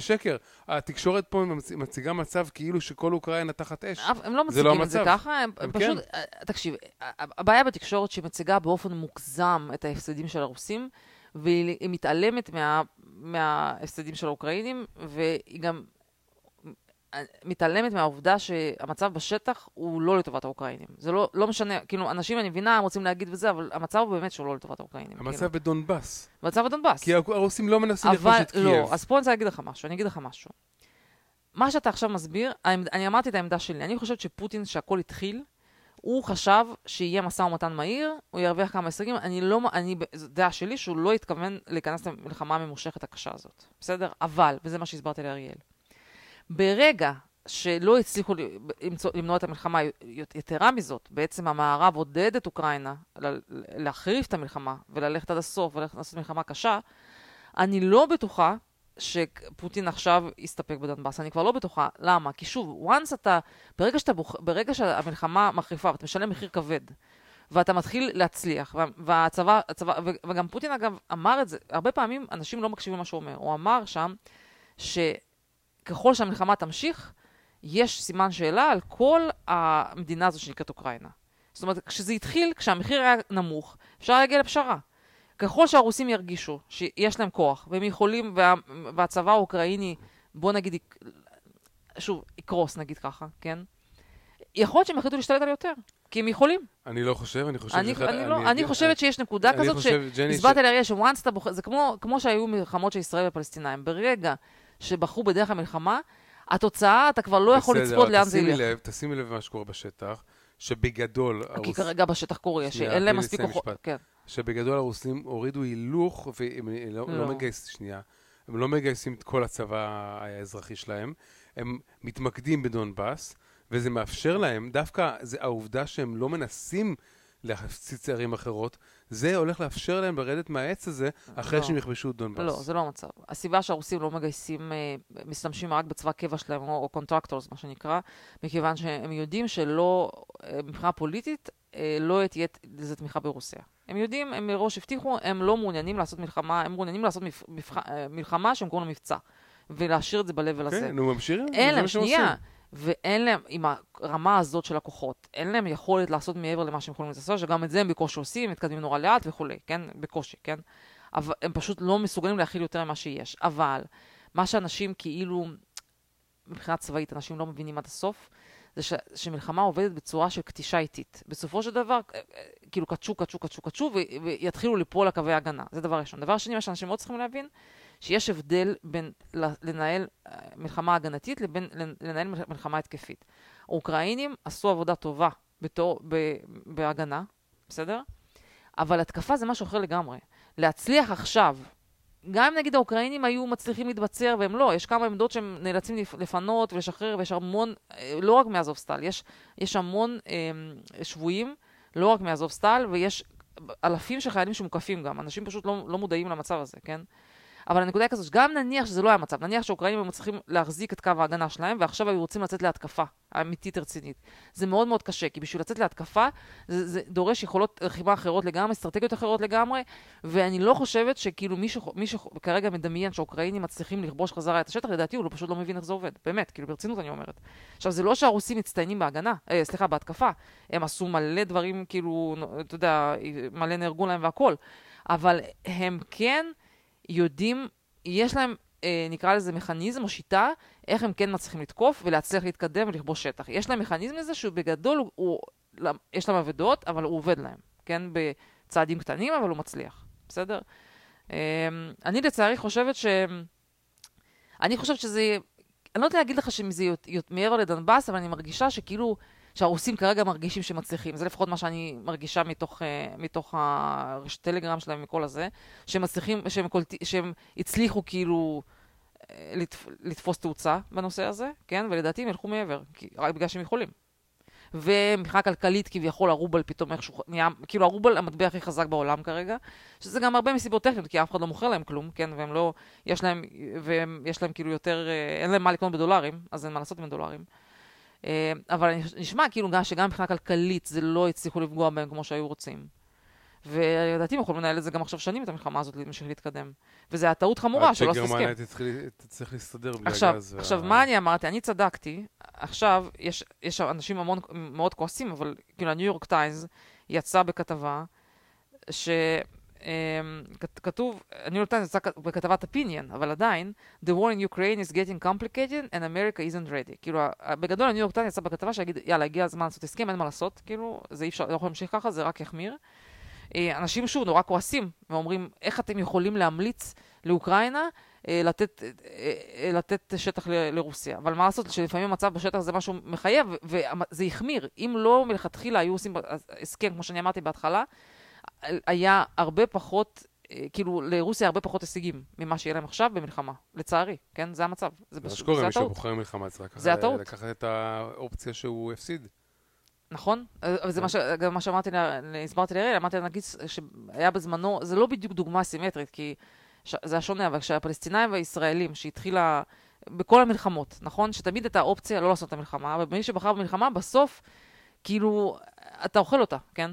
שקר. התקשורת פה מצ- מציגה מצב כאילו שכל אוקראינה תחת אש. הם לא לא מציגים את זה. ככה, הם פשוט, אה, תקשיב, ה- הבעיה בתקשורת שהיא מציגה באופן מוגזם את ההפסדים של הרוסים, והיא מתעלמת מה- מההפסדים של האוקראינים, והיא גם אה, מתעלמת מהעובדה שהמצב בשטח הוא לא לטובת האוקראינים. זה לא, לא משנה, כאילו, אנשים, אני מבינה, הם רוצים להגיד וזה, אבל המצב הוא באמת שהוא לא לטובת האוקראינים. המצב כאילו. בדונבאס. מצב בדונבאס. כי הרוסים לא מנסים לכבוש אבל את קייב. לא, אז פה אני רוצה להגיד לך משהו, אני אגיד לך משהו. מה שאתה עכשיו מסביר, העמד- אני אמרתי את העמדה שלי, אני חושבת שפוטין, שהכל התחיל, הוא חשב שיהיה משא ומתן מהיר, הוא ירוויח כמה הישגים, אני לא, אני, זו דעה שלי שהוא לא התכוון להיכנס למלחמה הממושכת הקשה הזאת, בסדר? אבל, וזה מה שהסברתי לאריאל, ברגע שלא הצליחו למנוע את המלחמה, יתרה מזאת, בעצם המערב עודד את אוקראינה להחריף את המלחמה וללכת עד הסוף ולעשות מלחמה קשה, אני לא בטוחה שפוטין עכשיו יסתפק בדונבאס, אני כבר לא בטוחה. למה? כי שוב, once אתה, ברגע, שאתה בוח, ברגע שהמלחמה מחריפה ואתה משלם מחיר כבד, ואתה מתחיל להצליח, וה- והצבא, הצבא, וגם פוטין אגב אמר את זה, הרבה פעמים אנשים לא מקשיבים למה שהוא אומר. הוא אמר שם שככל שהמלחמה תמשיך, יש סימן שאלה על כל המדינה הזו שנקראת אוקראינה. זאת אומרת, כשזה התחיל, כשהמחיר היה נמוך, אפשר להגיע לפשרה. ככל שהרוסים ירגישו שיש להם כוח, והם יכולים, וה, והצבא האוקראיני, בוא נגיד, שוב, יקרוס נגיד ככה, כן? יכול להיות שהם יחליטו להשתלט על יותר, כי הם יכולים. אני לא חושב, אני חושב אני, שאחד- אני, לא, אני- אני חושבת שיש נקודה אני כזאת, ג'ני, שהסברתי לאריה שוואנס אתה בוחר, זה כמו, כמו שהיו מלחמות של ישראל ופלסטינאים. ברגע שבחרו בדרך המלחמה, התוצאה, אתה כבר לא יכול בסדר, לצפות לאן זה ילך. לב, תשימי לב למה שקורה בשטח, שבגדול, כי הרוס... כרגע בשטח קורה, שאין להם מספיק כוחות. כן. שבגדול הרוסים הורידו הילוך, והם לא, לא. לא. מגייסים, שנייה, הם לא מגייסים את כל הצבא האזרחי שלהם, הם מתמקדים בדונבאס, וזה מאפשר להם, דווקא זה העובדה שהם לא מנסים להפציץ ערים אחרות, זה הולך לאפשר להם לרדת מהעץ הזה, אחרי לא. שהם יכבשו את דונבאס. לא, זה לא המצב. הסיבה שהרוסים לא מגייסים, אה, משתמשים רק בצבא קבע שלהם, או contractors, מה שנקרא, מכיוון שהם יודעים שלא, אה, מבחינה פוליטית, אה, לא תהיה לזה תמיכה ברוסיה. הם יודעים, הם מראש הבטיחו, הם לא מעוניינים לעשות מלחמה, הם מעוניינים לעשות מפ, מפח, מלחמה שהם קוראים לה מבצע, ולהשאיר את זה ב-level הזה. כן, נו, ממשיכים, אין להם, שנייה. ואין להם, עם הרמה הזאת של הכוחות, אין להם יכולת לעשות מעבר למה שהם יכולים לעשות, שגם את זה הם בקושי עושים, מתקדמים נורא לאט וכולי, כן? בקושי, כן? אבל הם פשוט לא מסוגלים להכיל יותר ממה שיש. אבל מה שאנשים כאילו, מבחינה צבאית, אנשים לא מבינים עד הסוף, זה ש, שמלחמה עובדת בצורה של כתישה איטית. בסופו של דבר, אה, אה, כאילו קטשו, קטשו, קטשו, קטשו, ו- ויתחילו ליפול לקווי ההגנה. זה דבר ראשון. דבר שני, מה שאנשים מאוד צריכים להבין, שיש הבדל בין לנהל אה, מלחמה הגנתית לבין לנ- לנהל מל- מלחמה התקפית. האוקראינים עשו עבודה טובה בתור, ב, בהגנה, בסדר? אבל התקפה זה משהו אחר לגמרי. להצליח עכשיו, גם אם נגיד האוקראינים היו מצליחים להתבצר והם לא, יש כמה עמדות שהם נאלצים לפ- לפנות ולשחרר, ויש המון, אה, לא רק מאזובסטל, יש, יש המון אה, שבויים, לא רק מאזובסטל, ויש אלפים של חיילים שמוקפים גם. אנשים פשוט לא, לא מודעים למצב הזה, כן? אבל הנקודה היא כזאת, שגם נניח שזה לא היה מצב, נניח שהאוקראינים היו מצליחים להחזיק את קו ההגנה שלהם, ועכשיו היו רוצים לצאת להתקפה אמיתית רצינית. זה מאוד מאוד קשה, כי בשביל לצאת להתקפה, זה, זה דורש יכולות לחימה אחרות לגמרי, אסטרטגיות אחרות לגמרי, ואני לא חושבת שכאילו מישהו, מישהו כרגע מדמיין שהאוקראינים מצליחים לכבוש חזרה את השטח, לדעתי הוא לא, פשוט לא מבין איך זה עובד, באמת, כאילו ברצינות אני אומרת. עכשיו, זה לא שהרוסים מצטיינים בהגנה, אה, סליחה, בהתקפה, הם עשו מלא דברים, כאילו, אתה יודע, מלא נהרגו להם והכול, אבל הם כן יודעים, יש להם, אה, נקרא לזה מכניזם או שיטה, איך הם כן מצליחים לתקוף ולהצליח להתקדם ולכבוש שטח. יש להם מכניזם לזה שהוא בגדול, הוא, הוא, יש להם אבדות, אבל הוא עובד להם, כן? בצעדים קטנים, אבל הוא מצליח, בסדר? אה, אני לצערי חושבת ש... אני חושבת שזה... אני לא יודעת להגיד לך שזה מעבר לדנבאס, אבל אני מרגישה שכאילו... שהרוסים כרגע מרגישים שמצליחים, זה לפחות מה שאני מרגישה מתוך, uh, מתוך הרשת טלגרם שלהם, מכל הזה, שהם מצליחים, שהם, קולט, שהם הצליחו כאילו uh, לתפ, לתפוס תאוצה בנושא הזה, כן? ולדעתי הם ילכו מעבר, כי, רק בגלל שהם יכולים. ומבחינה כלכלית כביכול הרובל פתאום איכשהו נהיה, כאילו הרובל המטבע הכי חזק בעולם כרגע, שזה גם הרבה מסיבות טכניות, כי אף אחד לא מוכר להם כלום, כן, והם לא, יש להם, ויש להם כאילו יותר, אה, אין להם מה לקנות בדולרים, אז אין מה לעשות עם הדולרים. אה, אבל נשמע כאילו גם שגם מבחינה כלכלית זה לא הצליחו לפגוע בהם כמו שהיו רוצים. ולדעתי הם יכולים לנהל את זה גם עכשיו שנים, את המלחמה הזאת, להמשיך להתקדם. וזו הייתה טעות חמורה שלא עשו הסכם. עד שגרמניה תצטרך להסתדר בלי עכשיו, הגז. עכשיו, וה... מה אני אמרתי? אני צדקתי. עכשיו, יש, יש אנשים המון, מאוד כועסים, אבל כאילו הניו יורק טיימס יצא בכתבה, שכתוב, הניו יורק טיימס יצא בכתבת opinion, אבל עדיין, The war in Ukraine is getting complicated and America isn't ready. כאילו, בגדול הניו יורק יצא בכתבה שיגיד, יאללה, הגיע הזמן לעשות הסכם, אין מה לעשות, כאילו, זה אי אפשר, לא יכול להמשיך ככה, זה רק יחמיר. אה, אנשים שוב נורא כועסים, ואומרים, איך אתם יכולים להמליץ לאוקראינה אה, לתת, אה, לתת שטח לרוסיה? אבל מה לעשות, שלפעמים המצב בשטח זה משהו מחייב, וזה החמיר. אם לא מלכתחילה היו עושים הסכם, כמו שאני אמרתי בהתחלה, היה הרבה פחות, כאילו, לרוסיה הרבה פחות הישגים ממה שיהיה להם עכשיו במלחמה, לצערי, כן? זה המצב. זה מה שקורה, מי שבוחר מלחמה צריך לקחת את האופציה שהוא הפסיד. נכון? וזה מה, ש... גם מה שאמרתי, הסברתי לאריאל, אמרתי לה, נגיד שהיה בזמנו, זה לא בדיוק דוגמה סימטרית, כי ש... זה היה שונה, אבל כשהפלסטינאים והישראלים, שהתחילה בכל המלחמות, נכון? שתמיד הייתה אופציה לא לעשות את המלחמה, אבל מי שבחר במלחמה, בסוף, כאילו, אתה אוכל אותה, כן?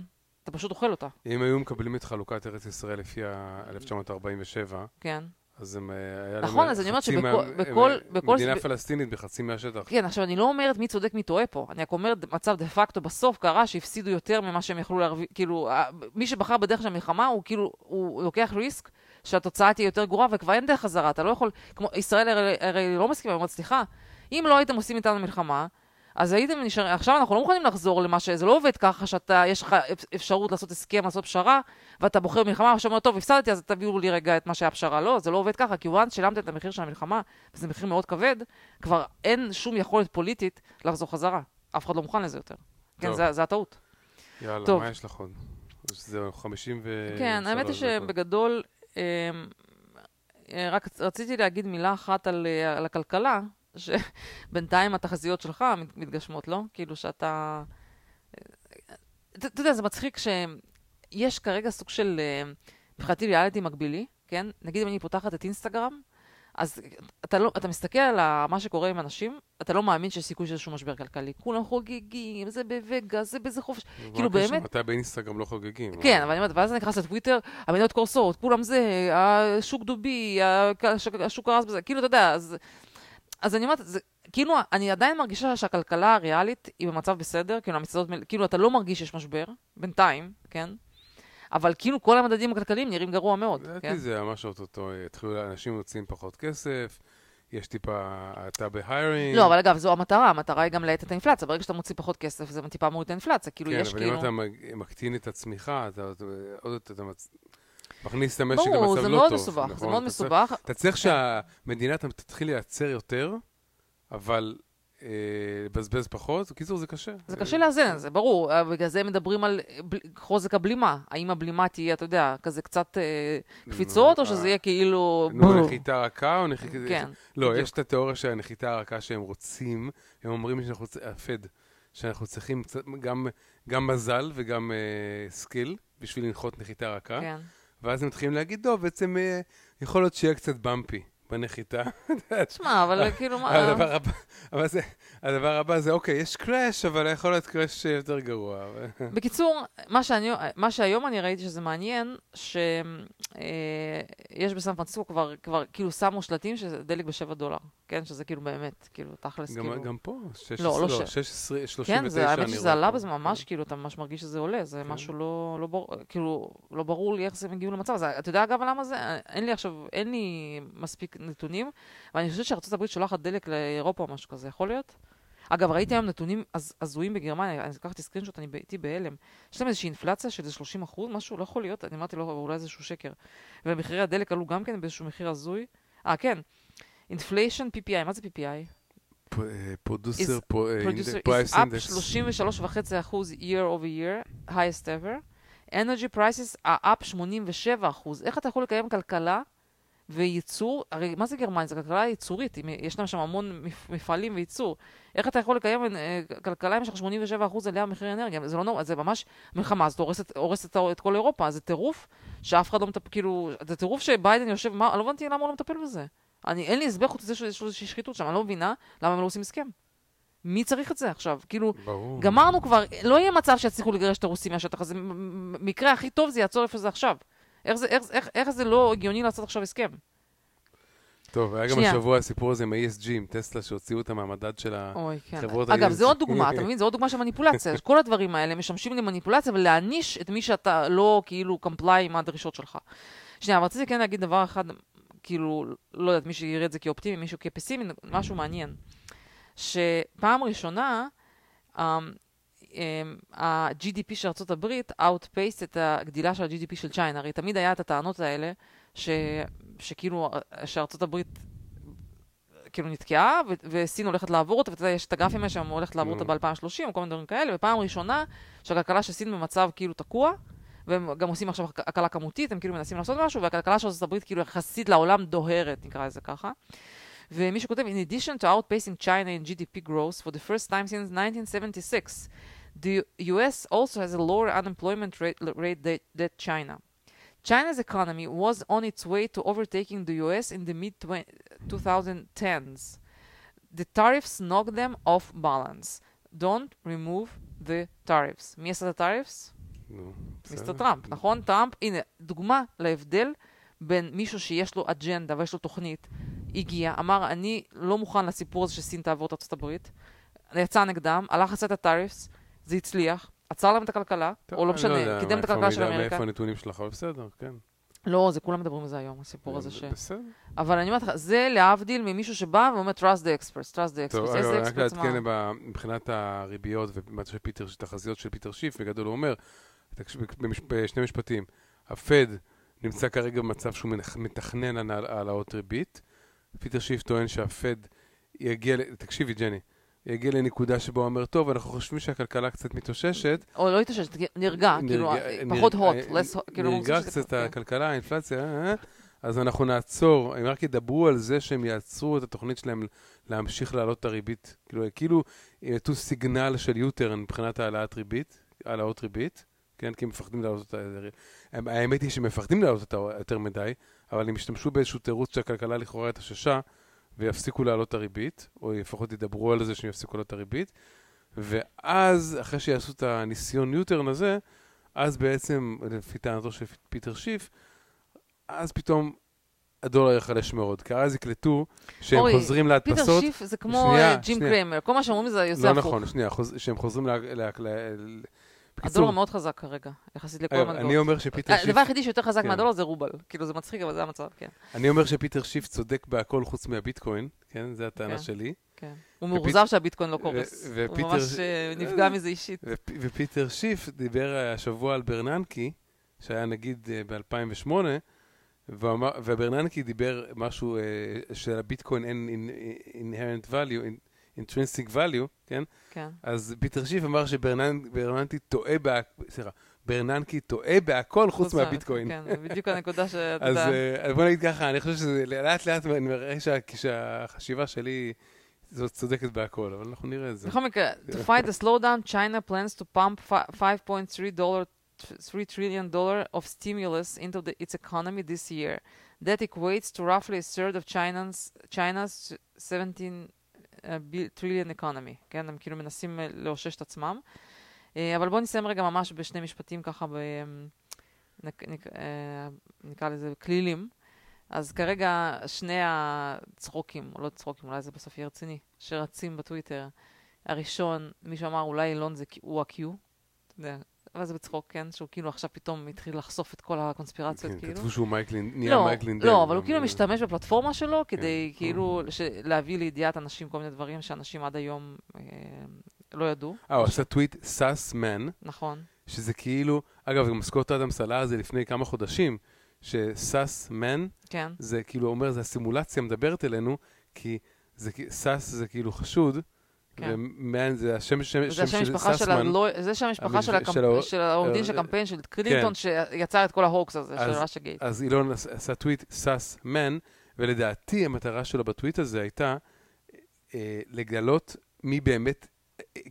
אתה פשוט אוכל אותה. אם היו מקבלים את חלוקת ארץ ישראל לפי 1947, כן. אז הם, אה, היה נכון, אז אני אומרת שבכל... מדינה פלסטינית בחצי מהשטח. כן, עכשיו, אני לא אומרת מי צודק, מי טועה פה. אני רק אומרת, מצב דה פקטו בסוף קרה שהפסידו יותר ממה שהם יכלו להרוויח, כאילו, מי שבחר בדרך של המלחמה, הוא כאילו, הוא לוקח ריסק שהתוצאה תהיה יותר גרועה, וכבר אין דרך חזרה, אתה לא יכול... כמו, ישראל הרי לא מסכימה, היא אומרת, סליחה, אם לא הייתם עושים איתנו מלחמה, אז הייתם נשארים, עכשיו אנחנו לא מוכנים לחזור למה ש... זה לא עובד ככה שאתה, יש לך אפשרות לעשות הסכם, לעשות פשרה, ואתה בוחר מלחמה, ועכשיו אומר, טוב, הפסדתי, אז תביאו לי רגע את מה שהיה פשרה. לא, זה לא עובד ככה, כי once שילמת את המחיר של המלחמה, וזה מחיר מאוד כבד, כבר אין שום יכולת פוליטית לחזור חזרה. אף אחד לא מוכן לזה יותר. כן, זה, זה הטעות. יאללה, טוב. מה יש לך עוד? זהו, 50 ו... כן, האמת היא שבגדול, אה, אה, רק רציתי להגיד מילה אחת על, אה, על הכלכלה, שבינתיים התחזיות שלך מתגשמות, לא? כאילו שאתה... אתה יודע, זה מצחיק שיש כרגע סוג של, אה, מבחינתי ריאליטי מקבילי, כן? נגיד אם אני פותחת את אינסטגרם, אז אתה, לא, אתה מסתכל על מה שקורה עם אנשים, אתה לא מאמין שיש סיכוי שיש איזשהו משבר כלכלי. כולם חוגגים, זה בווגאס, זה באיזה חופש. כאילו באמת... מתי באינסטגרם לא חוגגים? כן, אבל אני אומרת, ואז אני נכנס לטוויטר, המדינות קורסות, כולם זה, השוק דובי, השוק קרס בזה, כאילו, אתה יודע, אז... אז אני אומרת, זה, כאילו, אני עדיין מרגישה שהכלכלה הריאלית היא במצב בסדר, כאילו, המסעדות, כאילו, אתה לא מרגיש שיש משבר, בינתיים, כן? אבל כאילו כל המדדים הכלכליים נראים גרוע מאוד, כן? לדעתי זה ממש אוטוטו, התחילו, אנשים מוצאים פחות כסף, יש טיפה האטה בהיירינג. לא, אבל אגב, זו המטרה, המטרה היא גם להאט את האינפלציה. ברגע שאתה מוציא פחות כסף, זה טיפה מוריד את האינפלציה, כאילו, כן, יש כאילו... כן, אבל אם אתה מקטין את הצמיחה, אתה עוד יותר מכניס את המשק למצב לא טוב. ברור, זה מאוד מסובך, זה נכון? מאוד מסובך. אתה צריך כן. שהמדינה תתחיל לייצר יותר, אבל לבזבז פחות, בקיצור זה קשה. זה קשה לאזן, זה ברור, אה, בגלל זה מדברים על חוזק הבלימה. האם הבלימה תהיה, אתה יודע, כזה קצת אה, קפיצות, או שזה יהיה כאילו... נו, נחיתה רכה או נחיתה... כן. לא, יש את התיאוריה של הנחיתה הרכה שהם רוצים, הם אומרים שאנחנו צריכים, הפד, שאנחנו צריכים גם מזל וגם skill בשביל לנחות נחיתה רכה. כן. ואז הם מתחילים להגיד, טוב, בעצם יכול להיות שיהיה קצת bumpy. בנחיתה. תשמע, אבל כאילו מה... הדבר הבא זה, אוקיי, יש קראש, אבל יכול להיות קראש יותר גרוע. בקיצור, מה שהיום אני ראיתי שזה מעניין, שיש אה, בסן פרנסיסקו כבר, כבר כאילו שמו שלטים שזה דלק בשבע דולר, כן? שזה כאילו באמת, כאילו, תכלס, כאילו... גם פה? 16, לא, לא, 16, 39, כן, זה, האמת שזה עלה בזה ממש, כאילו, אתה ממש מרגיש שזה עולה, זה כן. משהו לא, לא ברור, כאילו, לא ברור לי איך זה מגיעו למצב הזה. אתה יודע, אגב, למה זה? אין לי עכשיו, אין לי מספיק נתונים, ואני חושבת שארה"ב שולחת דלק לאירופה או משהו כזה, יכול להיות? אגב, ראיתי היום נתונים הזויים בגרמניה, אני לקחתי screenshot, אני הייתי בהלם. יש להם איזושהי אינפלציה של איזה 30 אחוז, משהו לא יכול להיות, אני אמרתי לו, אולי איזשהו שקר. ומחירי הדלק עלו גם כן באיזשהו מחיר הזוי. אה, כן, inflation PPI, מה זה PPI? Producer Price Index. is up 33.5 אחוז year over year, highest ever. energy prices are up 87 אחוז. איך אתה יכול לקיים כלכלה וייצור, הרי מה זה גרמניה? זו כלכלה ייצורית, יש להם שם המון מפעלים וייצור. איך אתה יכול לקיים אה, כלכלה עם 87% עלייה במחירי אנרגיה? זה לא נורא, זה ממש מלחמה, אז הורסת, הורסת את כל אירופה, זה טירוף שאף אחד לא מטפל, כאילו, זה טירוף שביידן יושב, מה, לא הבנתי למה הוא לא מטפל בזה. אני, אין לי הסבר חוץ מזה שיש איזושהי שחיתות שם, אני לא מבינה למה הם לא עושים הסכם. מי צריך את זה עכשיו? כאילו, ברור. גמרנו כבר, לא יהיה מצב שיצליחו לגרש את הרוסים מהשטח הזה. מקרה הכי טוב זה יעצור איפה זה עכשיו. איך זה, איך, איך, איך זה לא הגיוני לעשות עכשיו הסכם? טוב, היה גם השבוע הסיפור הזה עם ה-ESG, עם טסלה, שהוציאו אותה מהמדד של החברות ה-ESG. אגב, זו עוד דוגמה, אתה מבין? זו עוד דוגמה של מניפולציה. כל הדברים האלה משמשים למניפולציה ולהעניש את מי שאתה לא כאילו קומפליי עם הדרישות שלך. שנייה, אבל רציתי כן להגיד דבר אחד, כאילו, לא יודעת, מי שיראה את זה כאופטימי, מישהו כפסימי, משהו מעניין. שפעם ראשונה, um, ה-GDP של ארה"ב outpaced את הגדילה של ה-GDP של צ'יינה. הרי תמיד היה את הטענות האלה, ש, שכאילו, שארצות הברית כאילו נתקעה, ו- וסין הולכת לעבור אותה, ואתה יודע, יש את הגרפים האלה שהם הולכת לעבור אותה ב-2030, או כל מיני דברים כאלה, ופעם ראשונה שהכלכלה של סין במצב כאילו תקוע, והם גם עושים עכשיו הקלה כמותית, הם כאילו מנסים לעשות משהו, והכלכלה של ארצות הברית כאילו יחסית לעולם דוהרת, נקרא לזה ככה. ומי שכותב, in addition to outpacing China in GDP growth for the first time since 1976, the US also has a lower unemployment rate, rate than China. China's economy was on its way to overtaking the US in the mid 2010s. The tariffs knocked them off balance. Don't remove the tariffs. מי עשה את הטריפס? מיסטר טראמפ, נכון? טראמפ, הנה, דוגמה להבדל בין מישהו שיש לו אג'נדה ויש לו תוכנית, הגיע, אמר, אני לא מוכן לסיפור הזה שסין תעבור את ארצות הברית, יצא נגדם, הלך לצאת את הטריפס, זה הצליח, עצר להם את הכלכלה, או לא משנה, קידם את הכלכלה של אמריקה. מאיפה הנתונים שלך, אבל בסדר, כן. לא, זה כולם מדברים על זה היום, הסיפור הזה ש... בסדר. אבל אני אומרת לך, זה להבדיל ממישהו שבא ואומר, trust the experts, trust the experts. טוב, רק לעדכן מבחינת הריביות ותחזיות של פיטר שיף, בגדול הוא אומר, בשני משפטים, הפד נמצא כרגע במצב שהוא מתכנן העלאות ריבית, פיטר שיף טוען שהפד יגיע, תקשיבי ג'ני, יגיע לנקודה שבו אומר, טוב, אנחנו חושבים שהכלכלה קצת מתאוששת. או לא התאוששת, נרגע, כאילו, פחות הוט, כאילו, נרגע קצת הכלכלה, האינפלציה, אה, אה, אז אנחנו נעצור, הם רק ידברו על זה שהם יעצרו את התוכנית שלהם להמשיך להעלות את הריבית. כאילו, כאילו, יתנו סיגנל של יוטרן מבחינת העלאת ריבית, העלאות ריבית, כן? כי הם מפחדים להעלות אותה. האמת היא שמפחדים להעלות אותה יותר מדי, אבל הם השתמשו באיזשהו תירוץ שהכלכלה לכאורה התאוששה, ויפסיקו להעלות את הריבית, או לפחות ידברו על זה שהם יפסיקו להעלות את הריבית, ואז, אחרי שיעשו את הניסיון U-turn הזה, אז בעצם, לפי טענתו של פיטר שיף, אז פתאום הדולר יחלש מאוד, כי אז יקלטו שהם אורי, חוזרים להדפסות. פיטר שיף זה כמו שנייה, ג'ים שנייה. קריימר, כל מה שאומרים זה יוצא לא הפוך. לא נכון, שנייה, חוז... שהם חוזרים לה, לה, לה, הדולר מאוד חזק כרגע, יחסית לכל מטבעות. אני אומר שפיטר שיף... הדבר היחידי שיותר חזק כן. מהדולר זה רובל. כאילו, זה מצחיק, אבל זה המצב, כן. אני אומר שפיטר שיף צודק בהכל חוץ מהביטקוין, כן? זו הטענה כן, שלי. כן. הוא מאוכזב שהביטקוין לא קורס. הוא ממש אה, נפגע מזה אישית. ופיטר שיף דיבר השבוע על ברננקי, שהיה נגיד אה, ב-2008, וברננקי דיבר משהו אה, שלביטקוין אין inherent value, intrinsic value, כן? כן. אז פיטר שיף אמר שברננקי טועה, סליחה, ברננקי טועה בהכל חוץ מהביטקוין. כן, זה בדיוק הנקודה שאתה יודע. אז בוא נגיד ככה, אני חושב שזה לאט לאט, אני מראה שהחשיבה שלי... זאת צודקת בהכל, אבל אנחנו נראה את זה. בכל מקרה, to fight the slowdown, China plans to pump 5.3 dollar 3 trillion dollar of stimulus into the, its economy this year. That equates to roughly a third of China's, China's 17 טריליאן אקונומי, כן? הם כאילו מנסים לאושש את עצמם. אבל בואו נסיים רגע ממש בשני משפטים ככה, ב... נק, נק, נקרא לזה כלילים. אז כרגע שני הצחוקים, או לא צחוקים, אולי זה בסוף יהיה רציני, שרצים בטוויטר. הראשון, מישהו אמר אולי אילון זה הוא ה-Q, אתה יודע, אבל זה בצחוק, כן? שהוא כאילו עכשיו פתאום התחיל לחשוף את כל הקונספירציות, כן, כאילו. כתבו שהוא מייקלין, נהיה לא, מייקלין לא, אבל הוא כאילו משתמש בפלטפורמה שלו כדי כן. כאילו להביא לידיעת אנשים כל מיני דברים שאנשים עד היום אה, לא ידעו. אה, הוא עשה טוויט סאסמן. נכון. שזה כאילו, אגב, גם סקוט אדמס העלה את זה לפני כמה חודשים, שסאסמן, כן. זה כאילו אומר, זה הסימולציה מדברת אלינו, כי sus זה כאילו חשוד, כן. זה השם שם זה השם של סאסמן. זה שם המשפחה של הקמפ- של אה, הקמפיין של קלינטון, שיצר את כל ההוקס הזה, של Russiagate. אז אילון עש- עשה טוויט סאסמן, ולדעתי המטרה שלו בטוויט הזה הייתה אה, לגלות מי באמת,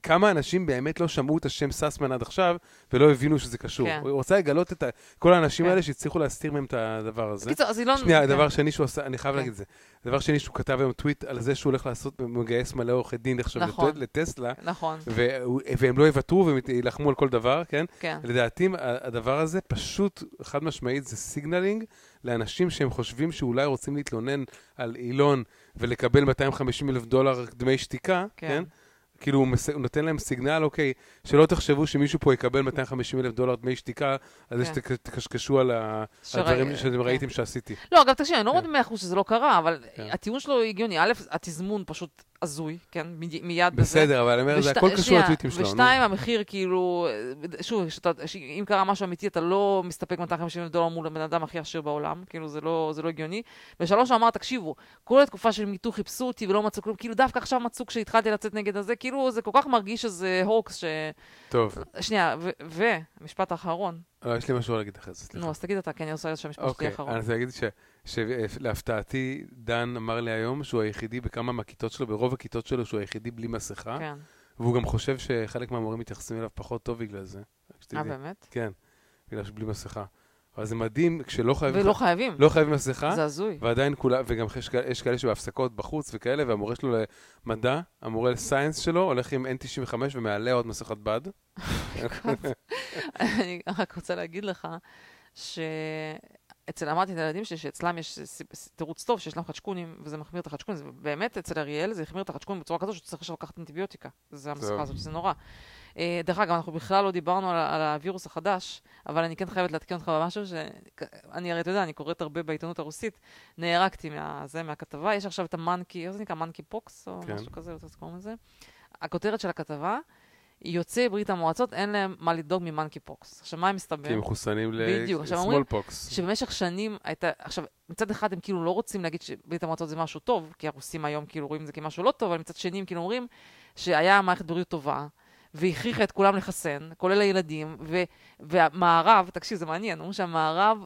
כמה אנשים באמת לא שמעו את השם סאסמן עד עכשיו, ולא הבינו שזה קשור. כן. הוא רוצה לגלות את ה- כל האנשים כן. האלה שהצליחו להסתיר מהם את הדבר הזה. קיצור, אז אילון... שנייה, כן. דבר שני שהוא עשה, אני חייב כן. להגיד את זה. דבר שני שהוא כתב היום טוויט על זה שהוא הולך לעשות, מגייס מלא עורכי דין עכשיו נכון. לט- לטסלה, נכון, והוא- והם לא יוותרו והם יילחמו על כל דבר, כן? כן. לדעתי הדבר הזה פשוט, חד משמעית, זה signaling לאנשים שהם חושבים שאולי רוצים להתלונן על אילון ולקבל 250 אלף דולר דמי שתיקה, כן. כן? כאילו הוא, מס... הוא נותן להם סיגנל, אוקיי, שלא תחשבו שמישהו פה יקבל 250 אלף דולר דמי שתיקה, על זה כן. שתקשקשו על הדברים שאתם כן. ראיתם שעשיתי. לא, אגב, תקשיב, אני לא כן. אומרת מאה אחוז שזה לא קרה, אבל כן. הטיעון שלו הגיוני. א', התזמון פשוט הזוי, כן? מיד- מיד בזה. בסדר, אבל אני אומר, זה הכל קשור לטוויטים שלו. ושתיים, המחיר כאילו, שוב, שאתה- ש- אם קרה משהו אמיתי, אתה לא מסתפק 250 אלף דולר מול הבן אדם הכי עשיר בעולם, כאילו זה לא, זה לא הגיוני. ושלוש, הוא אמר, תקשיבו, כל התקופה של מיטו חיפשו אותי ולא מצאו כלום, כאילו דווקא עכשיו מצאו כשהתחלתי לצאת נגד הזה, כאילו זה כל כך מרגיש שזה הוקס ש... טוב, שנייה, ו- ומשפט האחרון, אה, יש לי משהו להגיד אחרי זה, סליחה. נו, אז תגיד אתה, כי אני רוצה שהמשפט שלי אוקיי, האחרון. אני רוצה להגיד שלהפתעתי, דן אמר לי היום שהוא היחידי בכמה מהכיתות שלו, ברוב הכיתות שלו, שהוא היחידי בלי מסכה, כן. והוא גם חושב שחלק מהמורים מתייחסים אליו פחות טוב בגלל זה. אה, באמת? כן, בגלל שבלי מסכה. אבל זה מדהים, כשלא חייבים, ולא חייבים. לא חייבים מסכה, זה הזוי. ועדיין כולם, וגם יש כאלה- שבהפסקות בחוץ וכאלה, והמורה שלו למדע, המורה לסיינס שלו, הולך עם N95 ומעליה עוד מסכת בד. אני רק רוצה להגיד לך שאצל, אמרתי לילדים שלי שאצלם יש תירוץ טוב שיש להם חדשקונים, וזה מחמיר את החדשקונים. באמת, אצל אריאל זה החמיר את החדשקונים בצורה כזו שאתה צריך עכשיו לקחת אנטיביוטיקה. זה. המסכה הזאת, זה נורא. אה, דרך אגב, אנחנו בכלל לא דיברנו על, על הווירוס החדש, אבל אני כן חייבת לעדכן אותך במשהו שאני הרי, אתה יודע, אני קוראת הרבה בעיתונות הרוסית, נהרגתי מהזה, מהכתבה, יש עכשיו את המאנקי, איך זה נקרא? מאנקי פוקס, או כן. משהו כזה, לא קוראים לזה. הכותרת של הכתבה, יוצאי ברית המועצות, אין להם מה לדאוג ממאנקי פוקס. עכשיו, מה הם מסתבר? כי הם מחוסנים אומרים ל-smallpox. שבמשך שנים הייתה, עכשיו, מצד אחד הם כאילו לא רוצים להגיד שברית המועצות זה משהו טוב, כי הרוסים היום כאילו רואים את זה כמשהו לא טוב, אבל מצד שני הם כאילו אומרים שהיה מערכת בריאות טובה, והכריחה את כולם לחסן, כולל הילדים, ו, והמערב, תקשיב, זה מעניין, אומרים שהמערב,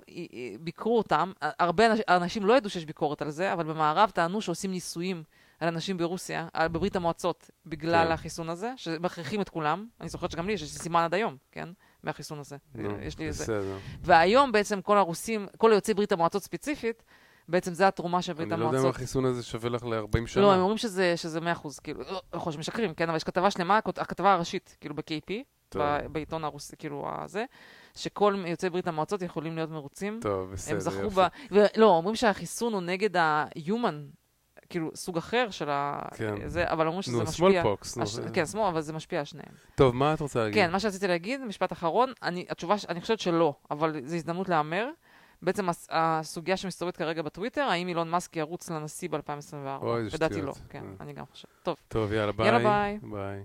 ביקרו אותם, הרבה אנש, אנשים לא ידעו שיש ביקורת על זה, אבל במערב טענו שעושים ניסויים על אנשים ברוסיה, על, בברית המועצות, בגלל כן. החיסון הזה, שמכריחים את כולם. אני זוכרת שגם לי יש סימן עד היום, כן? מהחיסון הזה. נו, יש לי. בסדר. והיום בעצם כל הרוסים, כל יוצאי ברית המועצות ספציפית, בעצם זה התרומה של ברית אני לא יודע אם המועצות. החיסון הזה שווה לך ל-40 שנה. לא, הם אומרים שזה, שזה 100%, כאילו, לא, יכול להיות שמשקרים, כן, אבל יש כתבה שלמה, הכת- הכתבה הראשית, כאילו ב-KP. ב- בעיתון הרוסי, כאילו, הזה, שכל יוצאי ברית המועצות יכולים להיות מרוצים. טוב, בסדר, הם זכו יופי. ב... ולא, אומרים שהחיסון הוא נגד ה-human, כאילו, סוג אחר של ה... כן. זה, אבל אומרים שזה נו, משפיע. נו, הש... זה- כן, שמאל, אבל זה משפיע על שניהם. טוב, מה את רוצה להגיד? כן, מה שרציתי להגיד, משפט אחרון, אני, התשובה, אני חושבת שלא, אבל זו הזדמנות להמר. בעצם הס- הסוגיה שמסתובבת כרגע בטוויטר, האם אילון מאסק ירוץ לנשיא ב-2024? אוי, לדעתי שטויות. לא, כן, אה. אני גם חושבת. טוב, טוב, יאללה, ביי. יאללה, ביי. ביי.